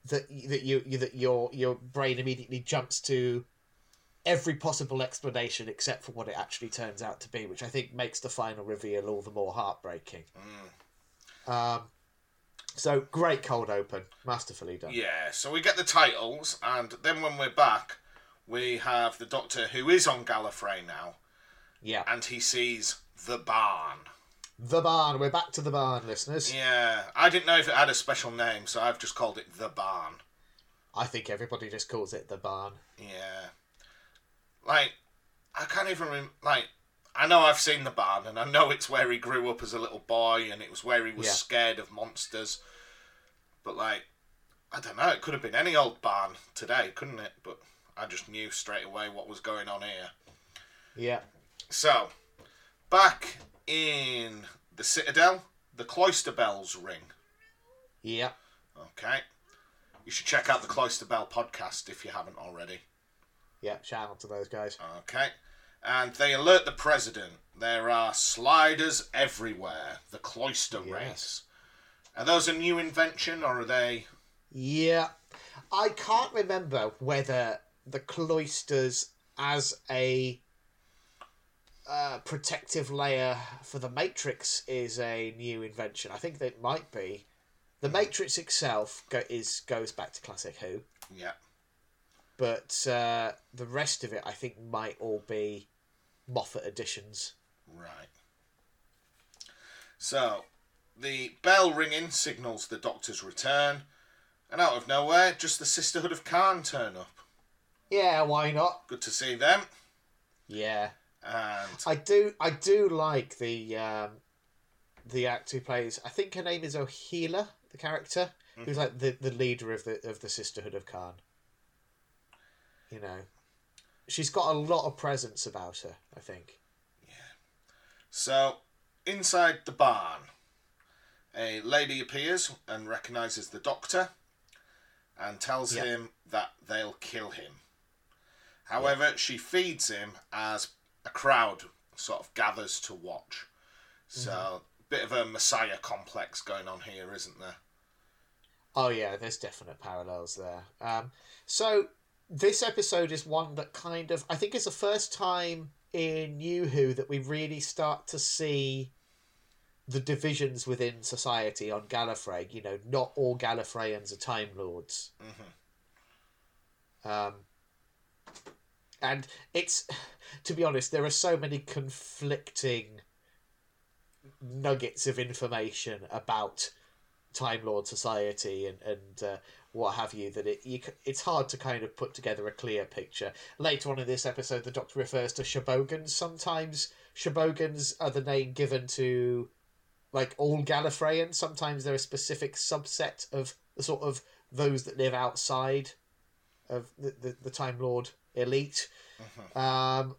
that that you, you that your your brain immediately jumps to every possible explanation except for what it actually turns out to be, which I think makes the final reveal all the more heartbreaking. Um, so great cold open, masterfully done. Yeah, so we get the titles, and then when we're back, we have the Doctor who is on Gallifrey now, Yeah, and he sees the barn. the barn. We're back to the barn, listeners. Yeah, I didn't know if it had a special name, so I've just called it the barn. I think everybody just calls it the barn. Yeah, like I can't even rem- like. I know I've seen the barn, and I know it's where he grew up as a little boy, and it was where he was Yeah. scared of monsters. But like, I don't know. It could have been any old barn today, couldn't it? But I just knew straight away what was going on here. Yeah, So, back in the Citadel, the cloister bells ring. yeah, Okay. You should check out the Cloister Bell podcast if you haven't already. Yeah. Shout out to those guys. Okay. And they alert the president. There are sliders everywhere. The cloister Yes. wraiths. Are those a new invention or are they? Yeah, I can't remember whether the cloisters as a uh, protective layer for the Matrix is a new invention. I think that might be. The Matrix itself go- is goes back to classic Who, Yeah. But uh, the rest of it I think might all be Moffat additions. Right. So, the bell ringing signals the Doctor's return, and out of nowhere, just the Sisterhood of Khan turn up. Yeah, why not? Good to see them. Yeah. And I do I do like the um, the actor who plays I think her name is Ohila, the character, who's like the, the leader of the of the Sisterhood of Khan. You know. She's got a lot of presence about her, I think. Yeah. So, inside the barn, a lady appears and recognizes the Doctor and tells Yeah. him that they'll kill him. However, she feeds him as a crowd sort of gathers to watch. So, bit of a messiah complex going on here, isn't there? Oh yeah, there's definite parallels there. Um, so this episode is one that kind of I think it's the first time in New Who that we really start to see the divisions within society on Gallifrey. You know, not all Gallifreyans are Time Lords. Um, and it's, to be honest, there are so many conflicting nuggets of information about Time Lord society and and uh, what have you that it you, it's hard to kind of put together a clear picture. Later on in this episode, the Doctor refers to Shobogans. Sometimes Shobogans are the name given to like all Gallifreyan. Sometimes they're a specific subset of the sort of those that live outside of the, the, the Time Lord elite. Um,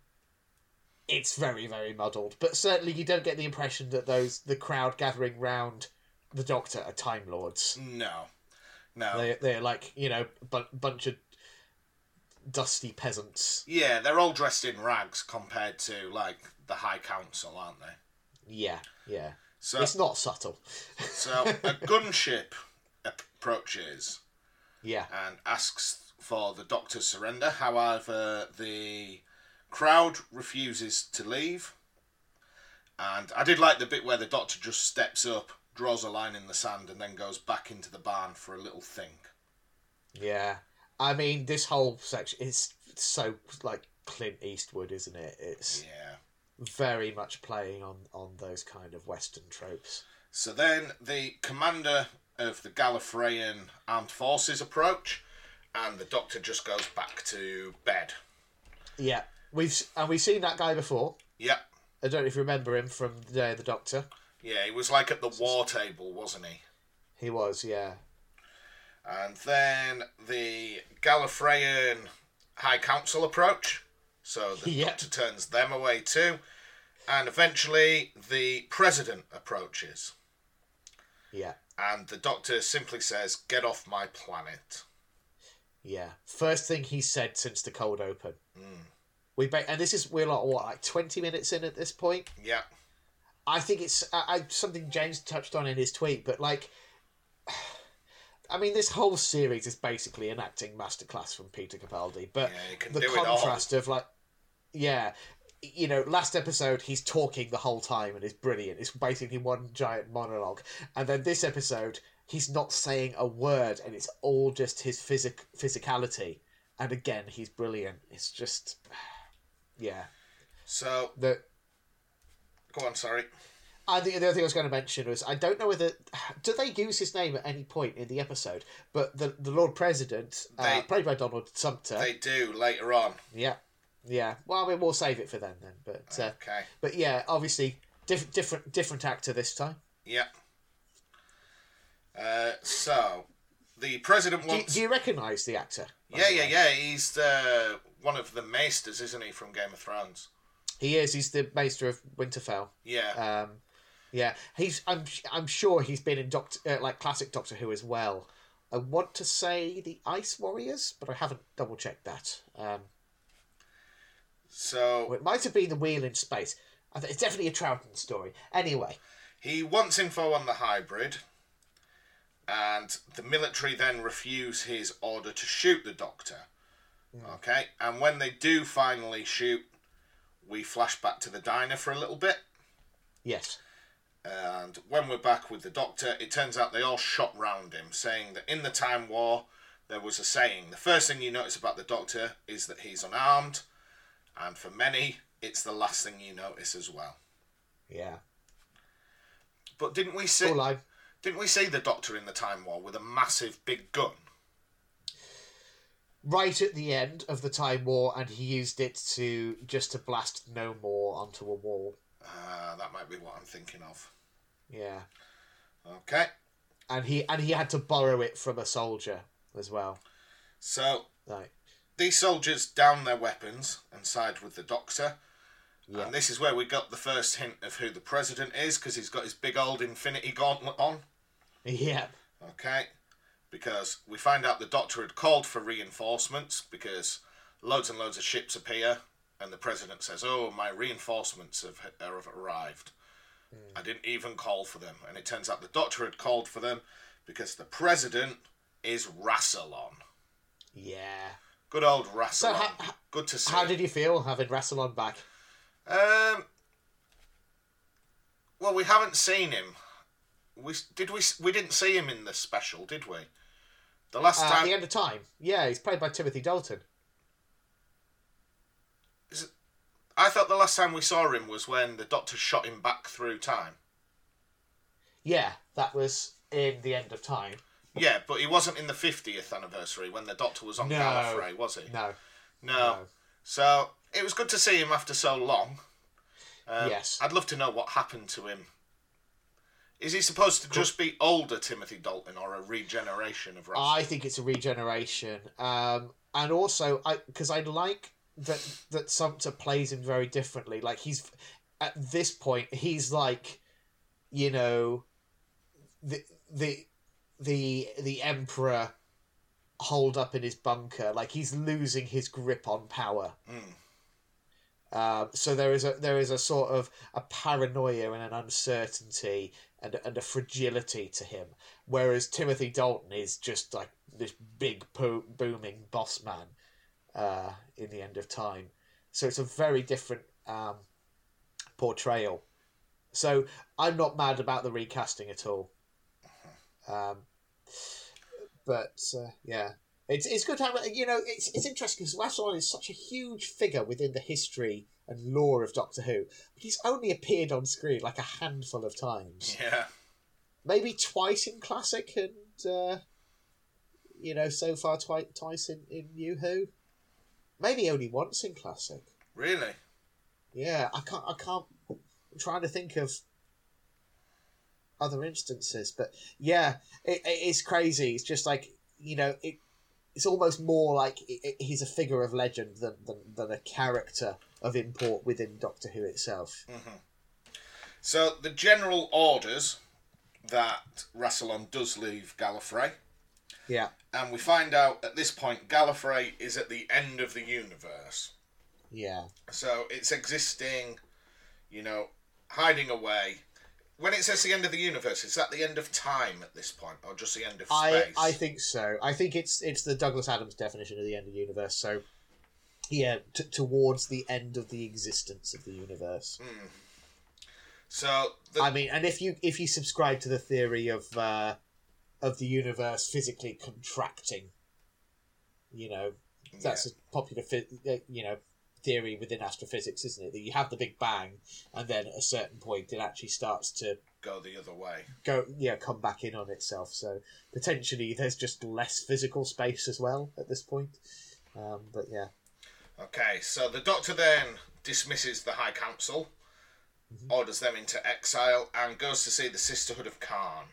it's very very muddled, but certainly you don't get the impression that those the crowd gathering round the Doctor are Time Lords. No, no. They they're like you know bu- bunch of dusty peasants. Yeah, they're all dressed in rags compared to like the High Council, aren't they? Yeah, yeah. So, It's not subtle. *laughs* so a gunship approaches Yeah, and asks for the Doctor's surrender. However, the crowd refuses to leave. And I did like the bit where the Doctor just steps up, draws a line in the sand, and then goes back into the barn for a little think. yeah. I mean, this whole section is so like Clint Eastwood, isn't it? It's Yeah. very much playing on on those kind of Western tropes. So then the commander of the Gallifreyan armed forces approach, and the Doctor just goes back to bed. Yeah, we've and we've seen that guy before. Yeah, I don't know if you remember him from the Day of the Doctor. Yeah, he was like at the war table, wasn't he? He was, yeah. And then the Gallifreyan High Council approach. So the *laughs* Yeah. Doctor turns them away too. And eventually the President approaches. Yeah, And the Doctor simply says, Get off my planet. yeah. First thing he said since the cold open. Mm. We ba- and this is we're like what like twenty minutes in at this point. Yeah. I think it's I, I something James touched on in his tweet, but like, *sighs* I mean, this whole series is basically an acting masterclass from Peter Capaldi. But Yeah, the do it all. contrast of like, yeah, you know, last episode he's talking the whole time and it's brilliant. It's basically one giant monologue, and then this episode he's not saying a word and it's all just his physic physicality. And again, he's brilliant. It's just, *sighs* yeah, So, the go on, sorry. I think the other thing I was going to mention was I don't know whether do they use his name at any point in the episode, but the the Lord President, uh, They- played by Donald Sumpter, They do later on. yeah, yeah. Well, I mean, we'll save it for then, then. But uh, Okay. but yeah, obviously diff- different different actor this time. Yeah. Uh, so, the President Do, you- wants. do you recognise the actor? Yeah, the yeah, yeah. He's the one of the maesters, isn't he, from Game of Thrones? He is. He's the Maester of Winterfell. Yeah. Um, yeah, he's. I'm. I'm sure he's been in Doctor, uh, like classic Doctor Who as well. I want to say the Ice Warriors, but I haven't double checked that. Um, so it might have been the Wheel in Space. I it's definitely a Troughton story. Anyway, he wants info on the hybrid, and the military then refuse his order to shoot the Doctor. Okay, and when they do finally shoot, we flash back to the diner for a little bit. yes, And when we're back with the Doctor, it turns out they all shot round him, saying that in the Time War, there was a saying. The first thing you notice about the Doctor is that he's unarmed, and for many, it's the last thing you notice as well. yeah. But didn't we see? Didn't we see the Doctor in the Time War with a massive big gun? Right at the end of the Time War, and he used it to just to blast no more onto a wall. Uh, that might be what I'm thinking of. Yeah, Okay, and he and he had to borrow it from a soldier as well. so Like, these soldiers down their weapons and side with the Doctor. yeah, And this is where we got the first hint of who the President is, because he's got his big old Infinity Gauntlet on. *laughs* yeah, Okay, because we find out the Doctor had called for reinforcements because loads and loads of ships appear, and the President says, "Oh, my reinforcements have, have arrived. I didn't even call for them." And it turns out the Doctor had called for them because the President is Rassilon. yeah. Good old Rassilon. So how- Good to see. How did you feel having Rassilon back? Um. Well, we haven't seen him. We did we we didn't see him in the special, did we? The last Uh, time. the end of time. Yeah, he's played by Timothy Dalton. I thought the last time we saw him was when the Doctor shot him back through time. Yeah, that was in the end of time. Yeah, but he wasn't in the 50th anniversary when the Doctor was on No. Gallifrey, was he? No. No. So it was good to see him after so long. Um, Yes. I'd love to know what happened to him. Is he supposed to just be older Timothy Dalton or a regeneration of Russell? I think it's a regeneration, um, and also I because I like that that Sumpter plays him very differently. Like he's at this point, he's like, you know, the the the the emperor holed up in his bunker. Like he's losing his grip on power. Mm. Um, so there is a there is a sort of a paranoia and an uncertainty and and a fragility to him, whereas Timothy Dalton is just like this big po- booming boss man uh, in the end of time. So it's a very different um, portrayal. So I'm not mad about the recasting at all. Um, but uh, yeah, it's it's good to have you know it's it's interesting because Rassilon is such a huge figure within the history and lore of Doctor Who. But he's only appeared on screen like a handful of times, Yeah. maybe twice in classic and uh, you know so far twice twice in in New Who. Maybe only once in classic. Really? Yeah, I can't. I can't. I'm trying to think of other instances, but yeah, it, it- it's crazy. It's just like you know, it. It's almost more like he's a figure of legend than, than than a character of import within Doctor Who itself. Mm-hmm. So the general orders that Rassilon does leave Gallifrey, Yeah, and we find out at this point Gallifrey is at the end of the universe. yeah, So it's existing, you know, hiding away. When it says the end of the universe, is that the end of time at this point, or just the end of I space? I think so. I think it's it's the Douglas Adams definition of the end of the universe. So, yeah, t- towards the end of the existence of the universe. so. The, I mean, and if you if you subscribe to the theory of uh, of the universe physically contracting, you know, that's a popular uh, you know theory within astrophysics, isn't it? That you have the Big Bang, and then at a certain point, it actually starts to go the other way. go, yeah, come back in on itself. So potentially, there's just less physical space as well at this point. Um, but yeah, Okay, so the Doctor then dismisses the High Council, Mm-hmm. orders them into exile, and goes to see the Sisterhood of Khan.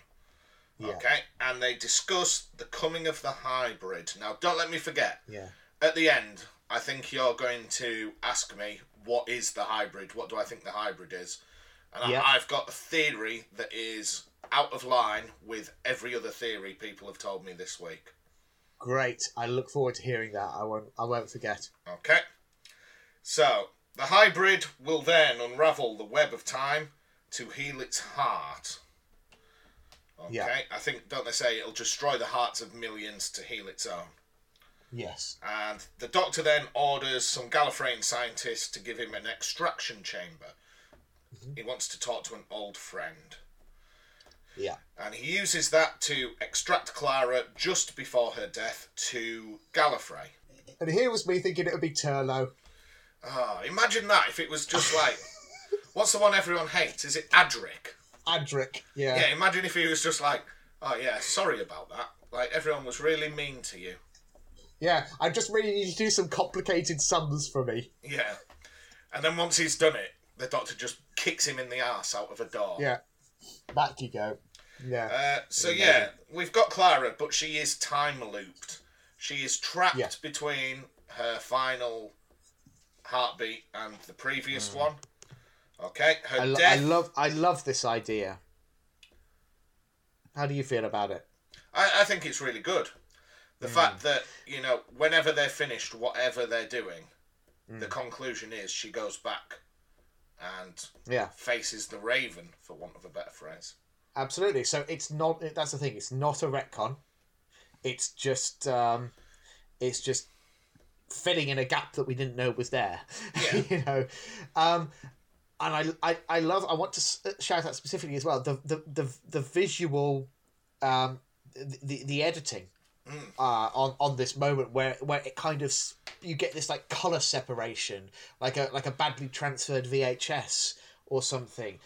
Yeah. Okay, and they discuss the coming of the hybrid. Now, don't let me forget, yeah, at the end, I think you're going to ask me, what is the hybrid? What do I think the hybrid is? And Yeah. I, I've got a theory that is out of line with every other theory people have told me this week. Great. I look forward to hearing that. I won't. I won't forget. Okay. So, the hybrid will then unravel the web of time to heal its heart. Okay. Yeah. I think, don't they say it'll destroy the hearts of millions to heal its own? Yes. And the doctor then orders some Gallifreyan scientists to give him an extraction chamber. Mm-hmm. He wants to talk to an old friend. Yeah. And he uses that to extract Clara just before her death to Gallifrey. And here was me thinking it would be Turlough. Ah, imagine that if it was just like, *laughs* what's the one everyone hates? Is it Adric? Adric. Yeah. Yeah, imagine if he was just like, oh yeah, sorry about that. Like everyone was really mean to you. Yeah. I just really need you to do some complicated sums for me. Yeah. And then once he's done it, the doctor just kicks him in the ass out of a door. Yeah. Back you go. Yeah. Uh, so yeah, we've got Clara, but she is time looped. She is trapped Yeah. between her final heartbeat and the previous Mm. one. Okay, her I, lo- I love. I love this idea. How do you feel about it? I, I think it's really good. The fact that you know, whenever they're finished, whatever they're doing, the conclusion is she goes back and Yeah. faces the Raven, for want of a better phrase. Absolutely. So it's not. That's the thing. It's not a retcon. It's just. Um, it's just filling in a gap that we didn't know was there. Yeah. *laughs* you know, um, and I, I, I love. I want to shout out specifically as well the the the, the visual, um, the the editing uh, on on this moment where where it kind of you get this like color separation, like a like a badly transferred VHS or something.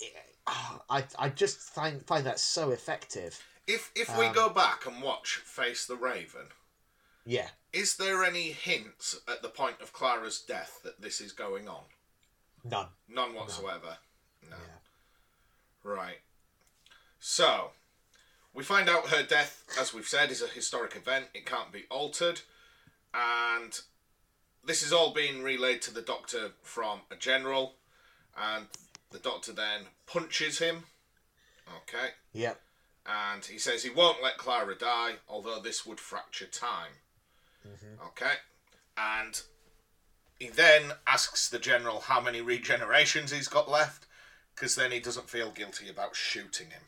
It- ah, I I just find find that so effective. If if we Um, go back and watch Face the Raven, Yeah. is there any hints at the point of Clara's death that this is going on? None. None whatsoever. No. Yeah. Right. So, we find out her death, as we've said, is a historic event. It can't be altered. And this is all being relayed to the doctor from a general. And the doctor then punches him. Okay. Yep. And he says he won't let Clara die, although this would fracture time. Mm-hmm. Okay. And he then asks the general how many regenerations he's got left, because then he doesn't feel guilty about shooting him.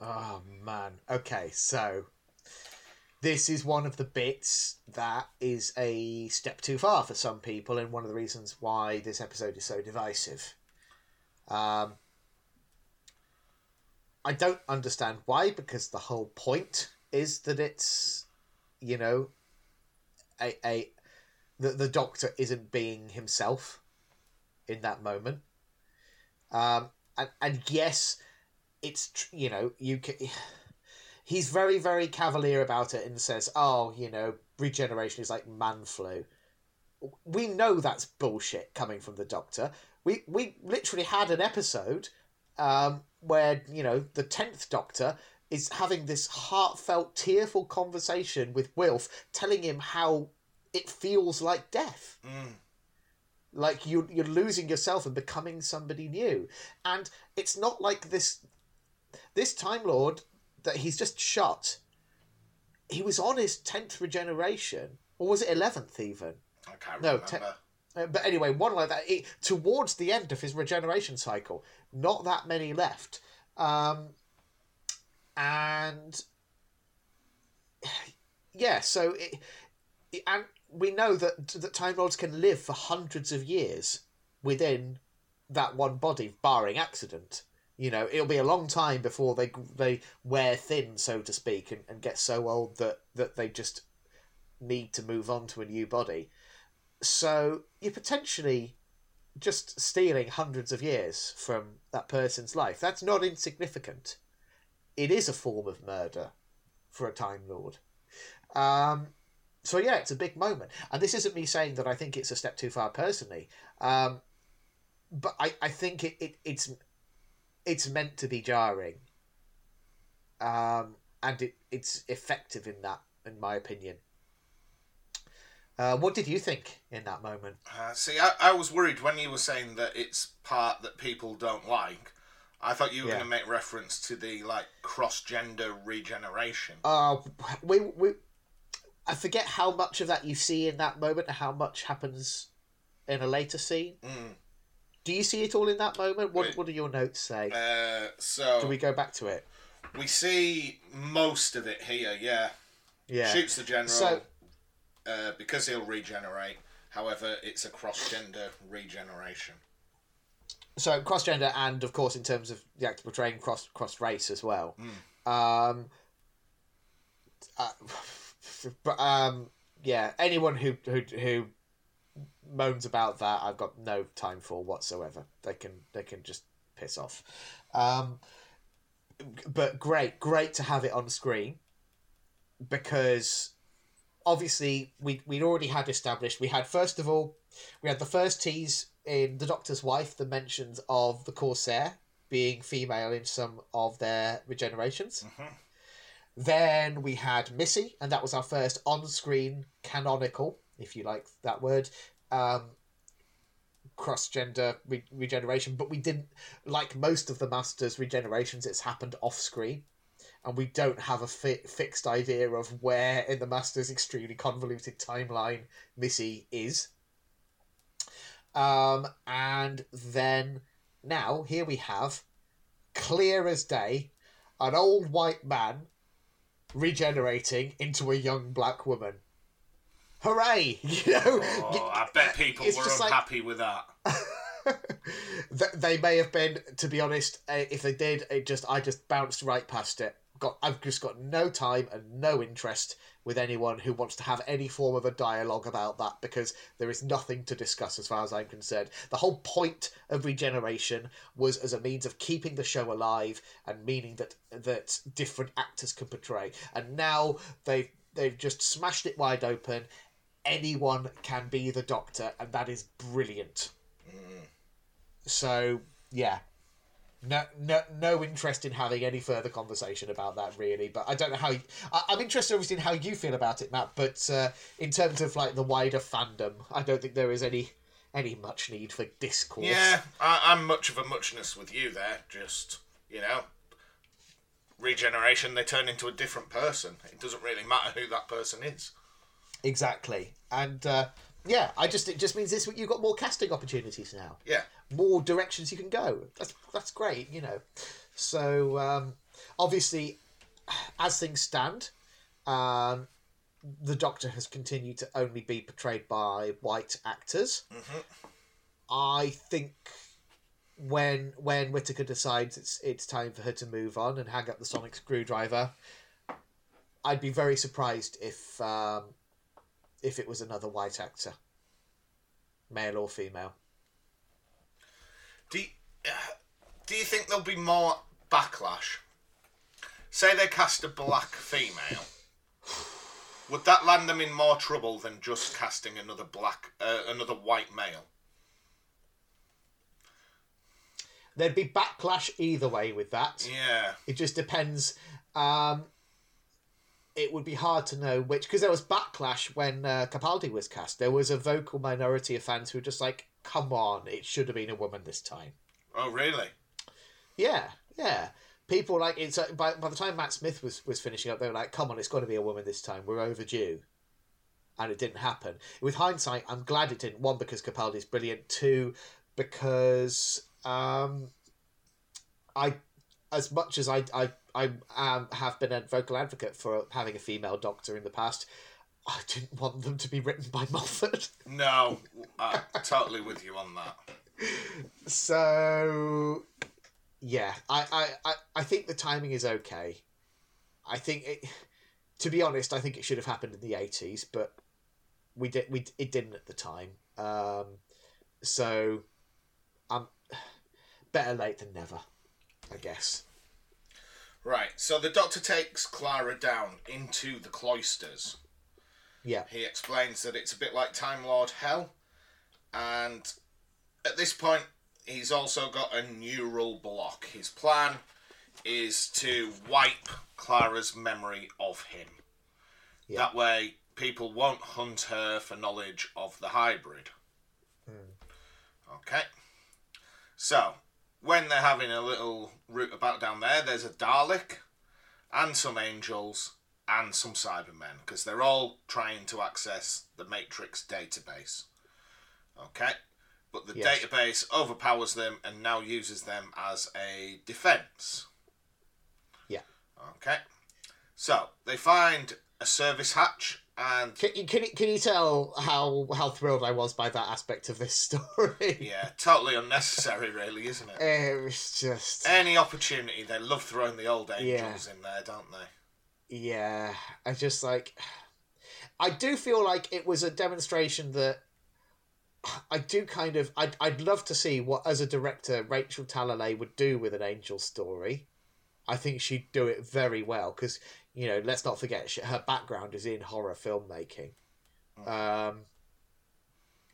Oh man. Okay, so this is one of the bits that is a step too far for some people, and one of the reasons why this episode is so divisive. Um, I don't understand why, because the whole point is that it's, you know, a a the the Doctor isn't being himself in that moment. Um, and and yes, it's you know you can. *sighs* He's very very cavalier about it and says, "Oh, you know, regeneration is like man flu." We know that's bullshit coming from the Doctor. We we literally had an episode um, where you know the tenth Doctor is having this heartfelt, tearful conversation with Wilf, telling him how it feels like death Mm. like you you're losing yourself and becoming somebody new and it's not like this this time lord that he's just shot he was on his 10th regeneration or was it 11th even? I can't No, remember. uh, but anyway one like that it, towards the end of his regeneration cycle not that many left. Um and *sighs* yeah so it, it- and we know that that time lords can live for hundreds of years within that one body barring accident you know it'll be a long time before they they wear thin so to speak and, and get so old that that they just need to move on to a new body. So you're potentially just stealing hundreds of years from that person's life. That's not insignificant. It is a form of murder for a time lord. Um so yeah, it's a big moment, and this isn't me saying that I think it's a step too far personally, um, but I, I think it, it it's it's meant to be jarring, um, and it, it's effective in that, in my opinion. Uh, what did you think in that moment? Uh, see, I, I was worried when you were saying that it's part that people don't like. I thought you were Yeah. going to make reference to the like cross gender regeneration. Uh, we we I forget how much of that you see in that moment, and how much happens in a later scene. Mm. Do you see it all in that moment? What. What do your notes say? Uh, so Do we go back to it? we see most of it here. Yeah, Yeah. shoots the general So- uh, because he'll regenerate. However, it's a cross gender regeneration. So cross gender, and of course, in terms of the actor portraying cross cross race as well. Um, uh, *laughs* but um, yeah, anyone who who who moans about that, I've got no time for whatsoever. They can they can just piss off. Um, but great, great to have it on screen because obviously we we'd already had established we had first of all we had the first tease in the Doctor's wife the mentions of the Corsair being female in some of their regenerations. Mhm. Then we had Missy, and that was our first on-screen canonical, if you like that word, um, cross-gender re- regeneration. But we didn't like most of the Masters regenerations. It's happened off-screen, and we don't have a fi- fixed idea of where in the Masters' extremely convoluted timeline Missy is. Um, and then now here we have, clear as day, an old white man regenerating into a young black woman. Hooray! *laughs* You know, Oh, I bet people were just like- unhappy with that. *laughs* They may have been, to be honest. Uh, if they did, it just I just bounced right past it got I've just got no time and no interest with anyone who wants to have any form of a dialogue about that because there is nothing to discuss as far as I'm concerned. The whole point of regeneration was as a means of keeping the show alive and meaning that that different actors can portray. And now they've they've just smashed it wide open. Anyone can be the Doctor, and that is brilliant. So yeah, no, no, no interest in having any further conversation about that, really. But I don't know how. You, I, I'm interested, obviously, in how you feel about it, Matt. But uh, in terms of like the wider fandom, I don't think there is any any much need for discourse. Yeah, I, I'm much of a muchness with you there. Just you know, regeneration. They turn into a different person. It doesn't really matter who that person is. Exactly. And uh, yeah, I just it just means this you've got more casting opportunities now. Yeah, more directions you can go. That's that's great, you know. So um, obviously, as things stand, um, the Doctor has continued to only be portrayed by white actors. I think when when Whittaker decides it's it's time for her to move on and hang up the sonic screwdriver, I'd be very surprised if um, if it was another white actor, male or female. Do you, do you think there'll be more backlash? Say they cast a black female. Would that land them in more trouble than just casting another black, uh, another white male? There'd be backlash either way with that. Yeah, It just depends. Um, it would be hard to know which because there was backlash when uh, Capaldi was cast. There was a vocal minority of fans who were just like, "Come on, it should have been a woman this time." Oh, really? Yeah, yeah. People like it's uh, by by the time Matt Smith was was finishing up, they were like, "Come on, it's got to be a woman this time. We're overdue." And it didn't happen. With hindsight, I'm glad it didn't. One because Capaldi's brilliant. Two because um, I, as much as I I I um, have been a vocal advocate for having a female doctor in the past, I didn't want them to be written by *laughs* Moffat. No, I'm totally with you on that. So, yeah, I, I, I, I think the timing is okay. I think it, to be honest, I think it should have happened in the eighties, but we did we it didn't at the time. Um, so, um, better late than never, I guess. Right, so the Doctor takes Clara down into the cloisters. Yeah, He explains that it's a bit like Time Lord Hell, and at this point, he's also got a neural block. His plan is to wipe Clara's memory of him. Yeah. That way, people won't hunt her for knowledge of the hybrid. Hmm. Okay. So, when they're having a little root about down there, there's a Dalek and some angels and some Cybermen because they're all trying to access the Matrix database. Okay? But the Yes. database overpowers them and now uses them as a defense. Yeah. Okay. So, they find a service hatch and can you, can you, can you tell how how thrilled I was by that aspect of this *laughs* story? yeah, totally unnecessary really, isn't it? It was just Any opportunity, they love throwing the old angels in there, don't they? Yeah, I just like. I do feel like it was a demonstration that. I do kind of. I'd, I'd love to see what, as a director, Rachel Talalay would do with an angel story. I think she'd do it very well because, you know, let's not forget, she, her background is in horror filmmaking. Um,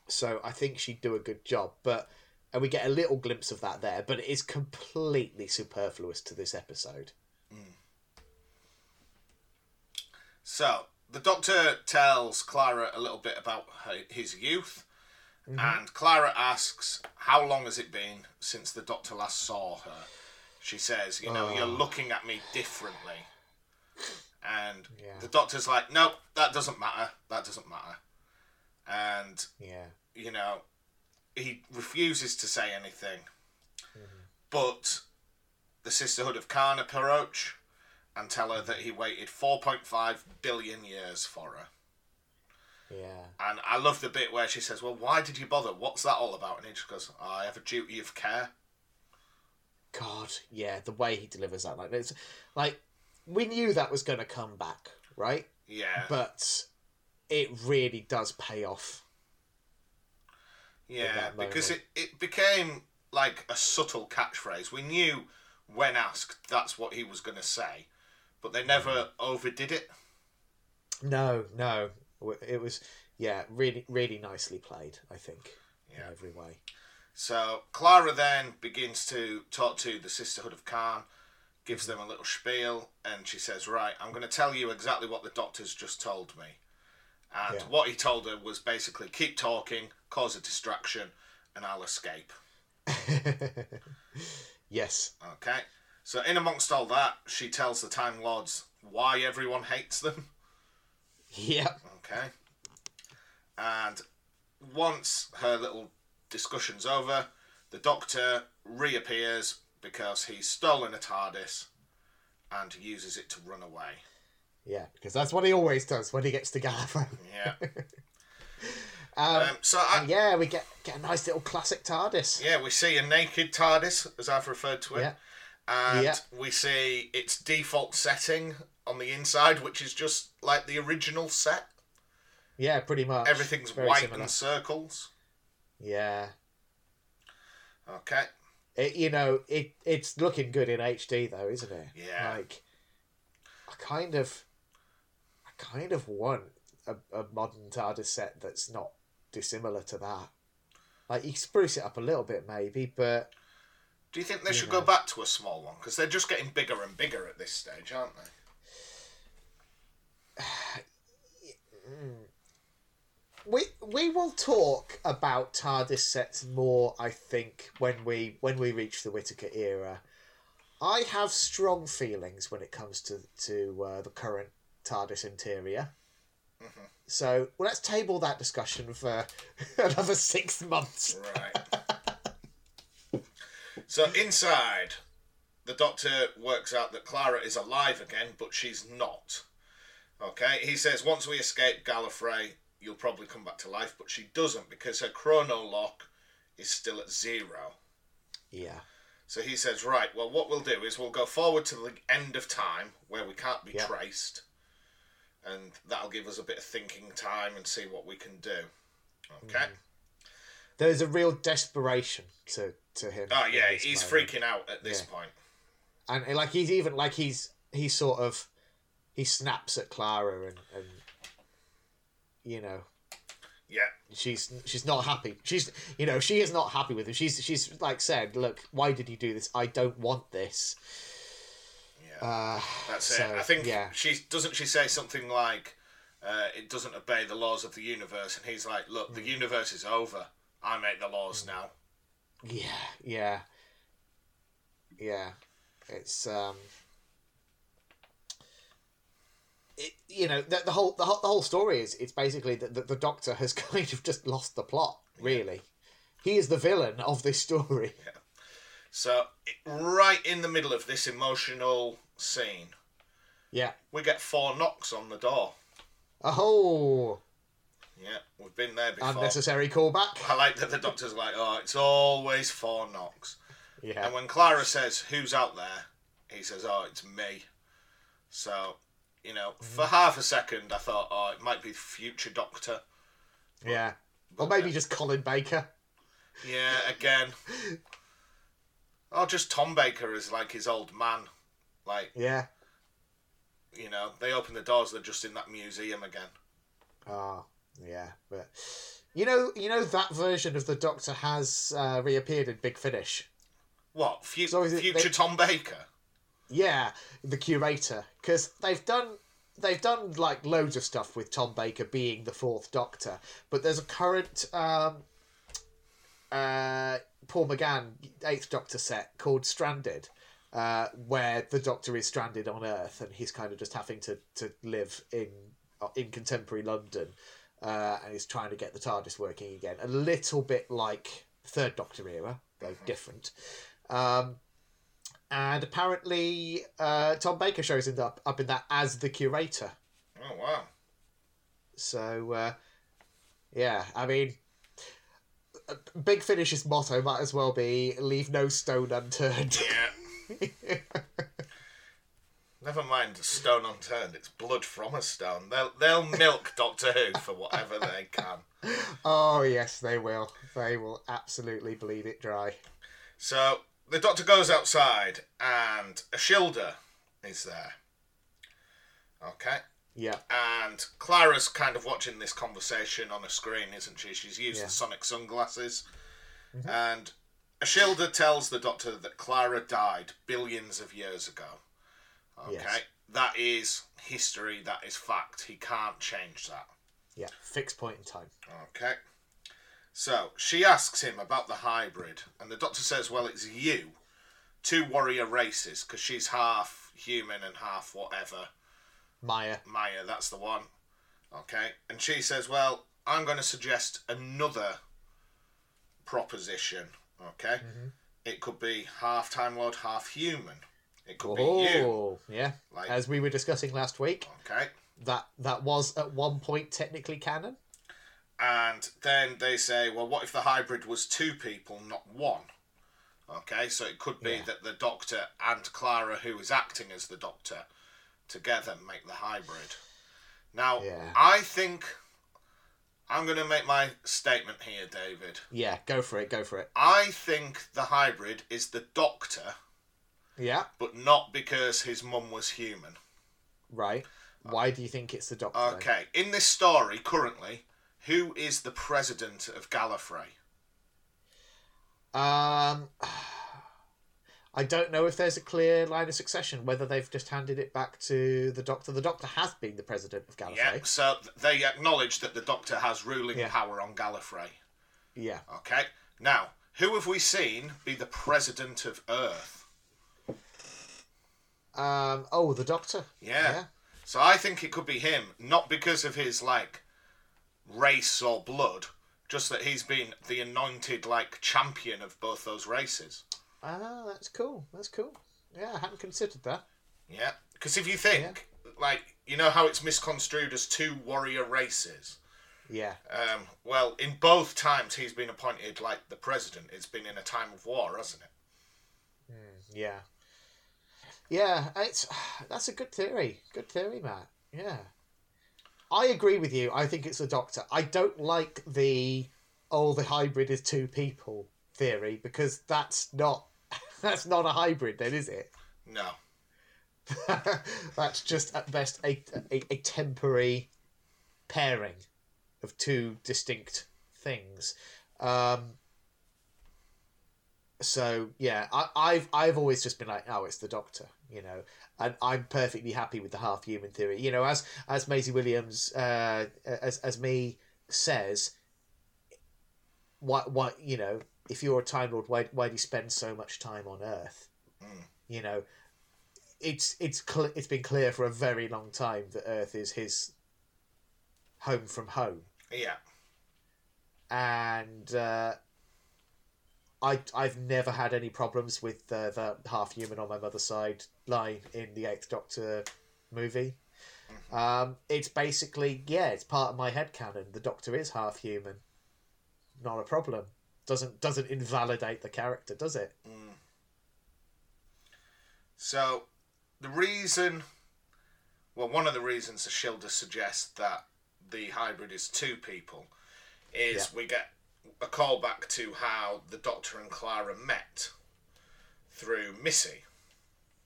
so I think she'd do a good job. But. And we get a little glimpse of that there, but it is completely superfluous to this episode. Mm. So, the Doctor tells Clara a little bit about her, his youth, mm-hmm. and Clara asks, How long has it been since the Doctor last saw her? She says, You know, you're ah. looking at me differently. And Yeah. the Doctor's like, Nope, that doesn't matter. That doesn't matter. And Yeah. you know, he refuses to say anything. Mm-hmm. But the Sisterhood of Karn approach and tell her that he waited 4.5 billion years for her. Yeah. And I love the bit where she says, Well, why did you bother? What's that all about? And he just goes, I have a duty of care. God, yeah, the way he delivers that, like it's like we knew that was going to come back, right? Yeah. But it really does pay off. Yeah, because it, it became like a subtle catchphrase. We knew when asked that's what he was going to say, but they never overdid it. No, no, it was yeah, really, really nicely played. I think Yeah. in every way. So Clara then begins to talk to the Sisterhood of Karn, gives them a little spiel, and she says, Right, I'm going to tell you exactly what the doctor's just told me. And Yeah. what he told her was basically keep talking, cause a distraction, and I'll escape. *laughs* yes. Okay? So, in amongst all that, she tells the Time Lords why everyone hates them. Yep. Okay. And once her little discussion's over, the Doctor reappears because he's stolen a TARDIS and uses it to run away. Yeah, because that's what he always does when he gets to Gallifrey. Yeah. *laughs* Um, Um, so, I, yeah, we get get a nice little classic TARDIS. yeah, we see a naked TARDIS, as I've referred to it. Yeah. And Yeah. we see its default setting on the inside, which is just like the original set. Yeah, pretty much. Everything's Very white similar. and circles. Yeah. Okay. It, you know, it it's looking good in HD though, isn't it? Yeah. Like, I kind of, I kind of want a, a modern TARDIS set that's not dissimilar to that. Like you spruce it up a little bit, maybe, but Do you think they You should know. go back to a small one? Because they're just getting bigger and bigger at this stage, aren't they? *sighs* Mm. We we will talk about TARDIS sets more. I think when we when we reach the Whittaker era. I have strong feelings when it comes to to uh, the current TARDIS interior. So well, let's table that discussion for *laughs* another six months. Right. *laughs* so inside, the doctor works out that Clara is alive again, but she's not. Okay, he says once we escape Gallifrey, you'll probably come back to life, but she doesn't because her chrono lock is still at zero. Yeah, So he says, right, well, what we'll do is we'll go forward to the end of time where we can't be Yeah. traced, and that'll give us a bit of thinking time and see what we can do. Okay. Mm-hmm. there's a real desperation to to him. Oh yeah, he's moment. freaking out at this Yeah. point. and and, like he's even like he's he sort of he snaps at Clara and and you know Yeah, she's she's not happy. She's you know she is not happy with him. She's she's like said, look, why did you do this? I don't want this. yeah, Uh, that's so, it. I think yeah. she doesn't she say something like, uh, "It doesn't obey the laws of the universe," and he's like, "Look, Mm. the universe is over. I make the laws now." yeah, yeah, yeah. It's um. It, you know the, the whole the whole the whole story is it's basically that the, the doctor has *laughs* kind of just lost the plot really he is the villain of this story So it, right in the middle of this emotional scene, yeah we get four knocks on the door. oh Yeah, we've been there before. unnecessary callback I like that the doctor's like, oh, it's always four knocks. yeah And when Clara says, who's out there? He says, oh, it's me. So, you know, for Mm-hmm. half a second, I thought, oh, it might be future Doctor. yeah or maybe just Colin Baker Yeah, again. *laughs* or just Tom Baker as like his old man. Like, yeah you know, they open the doors, they're just in that museum again. Oh, yeah, but you know, you know that version of the Doctor has uh, reappeared in Big Finish. What? Fu- So future they- Tom Baker? Yeah, the curator, because they've done they've done like loads of stuff with Tom Baker being the fourth Doctor, but there's a current um, uh, Paul McGann Eighth Doctor set called Stranded. Uh, where the Doctor is stranded on Earth and he's kind of just having to, to live in in contemporary London, uh, and he's trying to get the TARDIS working again. A little bit like Third Doctor era, though different. Um, and apparently, uh, Tom Baker shows up up in that as the curator. Oh, wow. So, uh, yeah, I mean, Big Finish's motto might as well be "Leave no stone unturned." Yeah. *laughs* Never mind a stone unturned. It's blood from a stone. They'll they'll milk Doctor Who for whatever they can. *laughs* Oh yes, they will. They will absolutely bleed it dry. So the Doctor goes outside, and Ashildr is there. Okay. Yeah. And Clara's kind of watching this conversation on a screen, isn't she? She's used Yeah. the sonic sunglasses. Mm-hmm. And Ashildr tells the Doctor that Clara died billions of years ago. Okay. Yes. That is history, that is fact. He can't change that. Yeah. Fixed point in time. Okay. So she asks him about the hybrid, and the doctor says, Well, it's you. Two warrior races, because she's half human and half whatever. Mire. Mire, that's the one. Okay. And she says, Well, I'm going to suggest another proposition. Okay. Mm-hmm. It could be half Time Lord, half human. It could be you. Yeah. Like- As we were discussing last week, Okay. that that was at one point technically canon. And then they say, well, what if the hybrid was two people, not one? Okay, so it could be Yeah. that the doctor and Clara, who is acting as the doctor, together make the hybrid. Now, Yeah. I think I'm going to make my statement here, David. Yeah, go for it. Go for it. I think the hybrid is the doctor, Yeah. but not because his mum was human. Right. Why do you think it's the Doctor? Okay, in this story, currently, who is the president of Gallifrey? Um, *sighs* I don't know if there's a clear line of succession. Whether they've just handed it back to the Doctor. The Doctor has been the president of Gallifrey. Yeah, so they acknowledge that the Doctor has ruling Yeah. power on Gallifrey. Yeah. Okay, now who have we seen be the president of Earth? Um. Oh, the Doctor. Yeah. So I think it could be him, not because of his like race or blood, just that he's been the anointed like champion of both those races. Ah, that's cool. That's cool. Yeah, I hadn't considered that. Yeah, because if you think like you know how it's misconstrued as two warrior races. Yeah. Um, well, in both times he's been appointed like the president. It's been in a time of war, hasn't it? Yeah. Yeah, it's *sighs* that's a good theory. Good theory, Matt. Yeah. I agree with you. I think it's the Doctor. I don't like the oh the hybrid is two people theory because that's not *laughs* that's not a hybrid then, is it? No. *laughs* that's just at best a, a, a temporary pairing of two distinct things. Um, so yeah, I, I've I've always just been like, oh, it's the Doctor, you know, and I'm perfectly happy with the half human theory. You know, as as Maisie Williams, uh, as as me says, what what you know, if you're a Time Lord, why why do you spend so much time on Earth? You know, it's it's cl- it's been clear for a very long time that Earth is his home from home, Yeah. and uh, I I've never had any problems with uh, the half human on my mother's side line in the Eighth Doctor movie. Um, it's basically yeah, it's part of my head canon. The Doctor is half human, not a problem. Doesn't doesn't invalidate the character, does it? So the reason, well, one of the reasons the Shilda suggests that the hybrid is two people is we get a callback to how the Doctor and Clara met through Missy.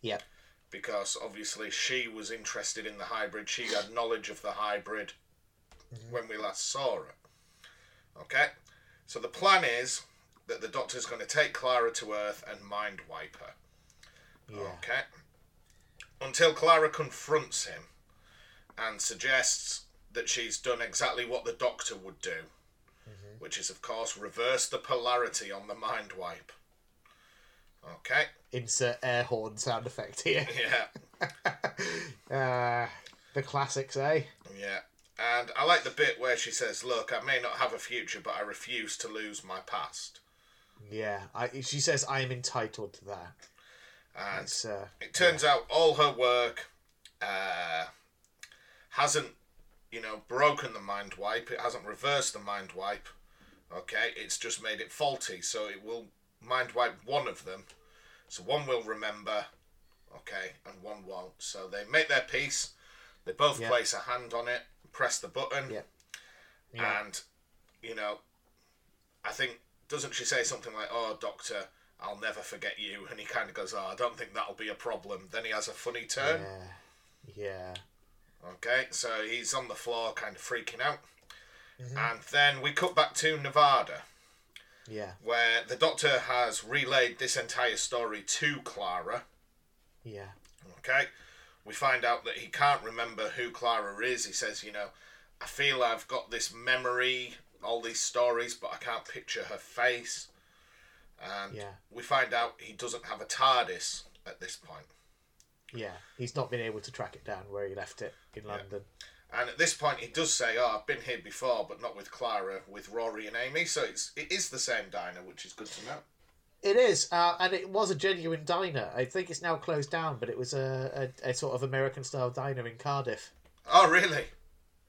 Yep. because obviously she was interested in the hybrid. She had knowledge of the hybrid mm-hmm. when we last saw her. Okay, so the plan is that the Doctor's going to take Clara to Earth and mind wipe her. Yeah. Okay, until Clara confronts him and suggests that she's done exactly what the Doctor would do, which is, of course, reverse the polarity on the mind wipe. Okay, Insert air horn sound effect here. *laughs* yeah. *laughs* uh, the classics, eh? Yeah. And I like the bit where she says, Look, I may not have a future, but I refuse to lose my past. Yeah. I, she says I am entitled to that. And uh, it turns out all her work uh, hasn't, you know, broken the mind wipe. It hasn't reversed the mind wipe. Okay? It's just made it faulty. So it will mind wipe one of them. So one will remember okay, and one won't. So they make their peace. They both Yeah. place a hand on it, press the button, Yeah. Yeah. and you know, I think doesn't she say something like, "Oh, Doctor, I'll never forget you," and he kind of goes, "Oh, I don't think that'll be a problem." Then he has a funny turn. Yeah. Yeah. Okay, so he's on the floor, kind of freaking out, Mhm. and then we cut back to Nevada. Yeah. where the doctor has relayed this entire story to Clara. Yeah. Okay, we find out that he can't remember who Clara is. He says, you know, I feel I've got this memory, all these stories, but I can't picture her face. And Yeah. we find out he doesn't have a TARDIS at this point. Yeah. He's not been able to track it down where he left it in London. And at this point, he does say, "Oh, I've been here before, but not with Clara, with Rory and Amy." So it's it is the same diner, which is good to know. It is, uh, and it was a genuine diner. I think it's now closed down, but it was a, a, a sort of American style diner in Cardiff. Oh, really?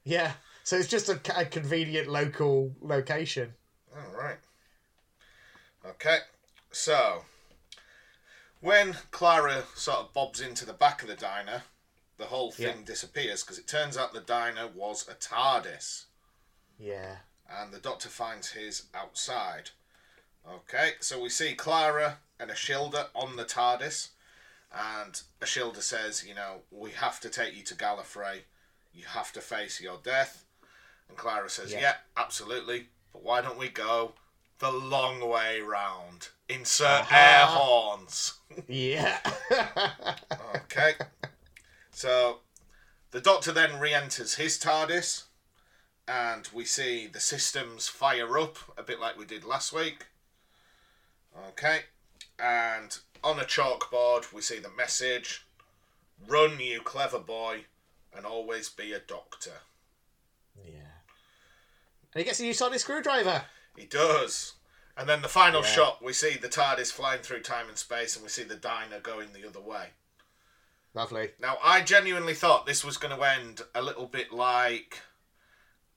Yeah, so it's just a, a convenient local location. All right. Okay, so when Clara sort of bobs into the back of the diner, the whole thing Yeah. disappears because it turns out the diner was a TARDIS, Yeah, and the Doctor finds his outside. Okay, so we see Clara and Ashildr on the TARDIS, and Ashildr says, "You know, we have to take you to Gallifrey. You have to face your death." And Clara says, Yeah. "Yeah, absolutely. But why don't we go the long way round? Insert Uh-huh. air horns." *laughs* yeah, Okay. *laughs* so the Doctor then re enters his TARDIS, and we see the systems fire up, a bit like we did last week. Okay. And on a chalkboard, we see the message Run, you clever boy, and always be a doctor. yeah. And he gets a new sonic screwdriver. He does. And then the final Yeah. shot, we see the TARDIS flying through time and space, and we see the diner going the other way. Lovely. Now, I genuinely thought this was going to end a little bit like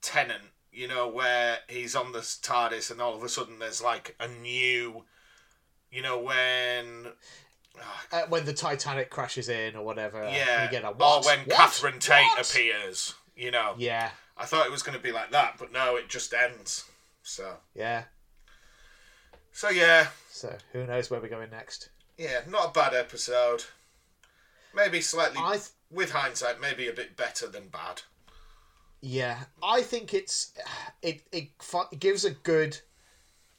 Tennant, you know, where he's on the TARDIS and all of a sudden there's like a new, you know, when. ah, Uh, when the Titanic crashes in or whatever. yeah. You get a or when What? Catherine Tate What? appears, you know. Yeah, I thought it was going to be like that, but no, it just ends. So, yeah. so yeah, So who knows where we're going next? yeah, not a bad episode. Maybe slightly, I th- with hindsight, maybe a bit better than bad. yeah, I think it's it it, it gives a good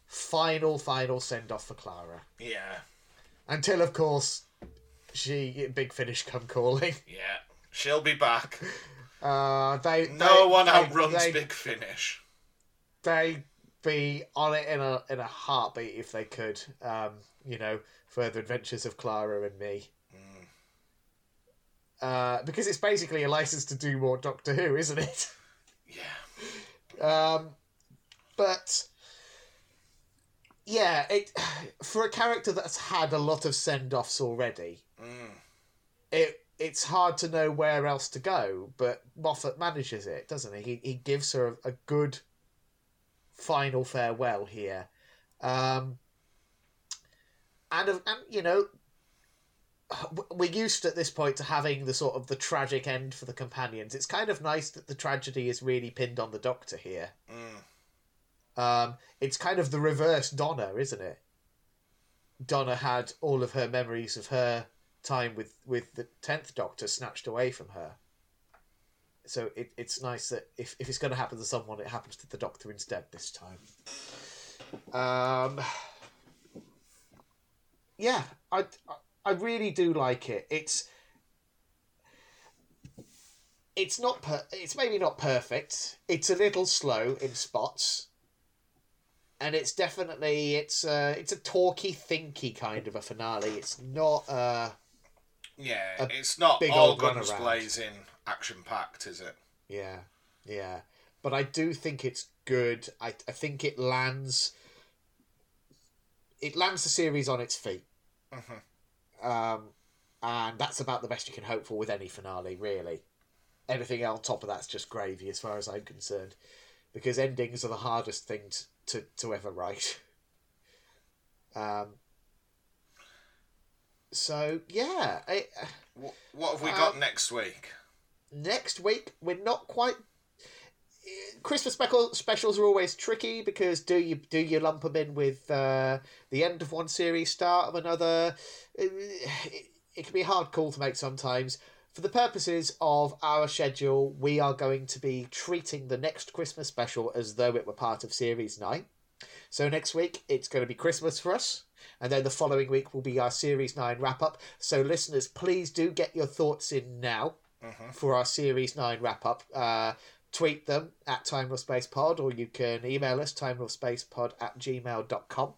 final final send off for Clara. Yeah, Until of course she Big Finish come calling. *laughs* yeah. She'll be back. Uh, they No they- one outruns they, Big Finish. They be on it in a in a heartbeat if they could. Um, you know, further adventures of Clara and me. Uh, because it's basically a license to do more Doctor Who, isn't it? Yeah. Um, but yeah, it for a character that's had a lot of send offs already, Mm. it it's hard to know where else to go. But Moffat manages it, doesn't he? He, he gives her a, a good final farewell here, um, and and you know. We're used at this point to having the sort of the tragic end for the companions. It's kind of nice that the tragedy is really pinned on the Doctor here. Mm. Um, it's kind of the reverse Donna, isn't it? Donna had all of her memories of her time with, with the tenth Doctor snatched away from her. So it, it's nice that if, if it's going to happen to someone, it happens to the Doctor instead this time. Um, yeah, I, I really do like it. It's it's not per- it's maybe not perfect. It's a little slow in spots, and it's definitely it's uh it's a talky, thinky kind of a finale. It's not uh Yeah, A it's not big all old guns blazing, action packed, is it? yeah yeah, but I do think it's good. I I think it lands. It lands the series on its feet. Mhm. Um, and that's about the best you can hope for with any finale, really. Everything on top of that's just gravy, as far as I'm concerned, because endings are the hardest thing to to, to ever write. *laughs* Um, so yeah, What, what have we got Um, next week? next week we're not quite. Christmas special, specials are always tricky because do you do you lump them in with uh, the end of one series, start of another? *sighs* It, it, it can be a hard call to make sometimes. For the purposes of our schedule, we are going to be treating the next Christmas special as though it were part of Series 9. So next week, it's going to be Christmas for us. And then the following week will be our Series 9 wrap up. So, listeners, please do get your thoughts in now for our Series 9 wrap up. Uh, tweet them at Time Space Pod, or you can email us, time nor space pod at gmail.com.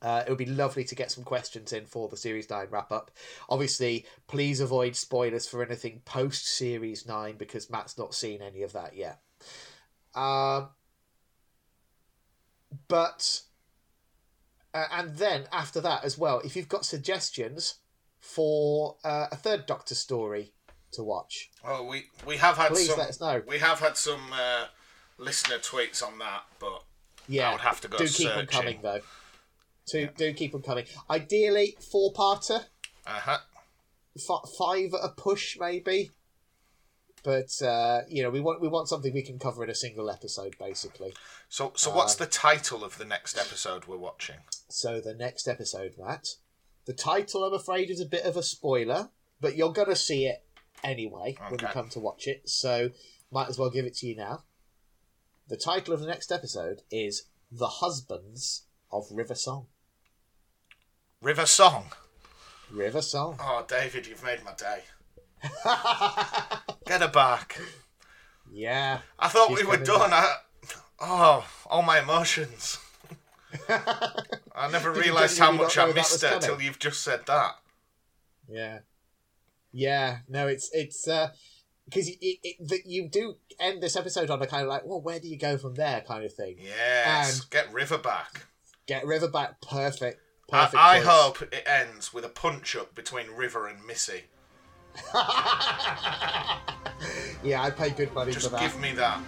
Uh, it would be lovely to get some questions in for the Series 9 wrap up. Obviously, please avoid spoilers for anything post Series 9 because Matt's not seen any of that yet. Um, but, uh, and then after that as well, if you've got suggestions for uh, a third Doctor story to watch, Oh, we we have had please some. let us know. We have had some uh, listener tweets on that, but Yeah, I would have to go do keep them coming though. To do keep them coming. Ideally, four parter, uh huh. f- five at a push maybe. But uh, you know, we want we want something we can cover in a single episode, basically. So so what's Um, the title of the next episode we're watching? So the next episode, Matt, the title, I'm afraid, is a bit of a spoiler, but you're gonna see it anyway when you come to watch it. So might as well give it to you now. The title of the next episode is "The Husbands of River Song." River Song. River Song. Oh, David, you've made my day. *laughs* Get her back. yeah. I thought we were done. I, oh, all my emotions. *laughs* I never realised how much I missed her till you've just said that. Yeah, yeah. No, it's it's uh because it, you do end this episode on a kind of like, well, where do you go from there, kind of thing. Yes, And- get River back. Get River back, perfect, perfect. I choice. hope it ends with a punch up between River and Missy. *laughs* yeah, I'd pay good money Just for that. Just give me that.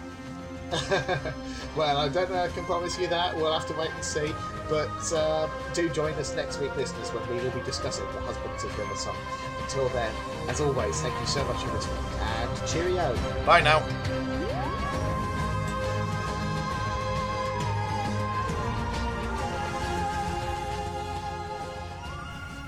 *laughs* well, I don't know. I can promise you that. We'll have to wait and see. But uh, do join us next week, listeners, when we will be discussing the husbands of River Song. Until then, as always, thank you so much for listening, and cheerio. Bye now.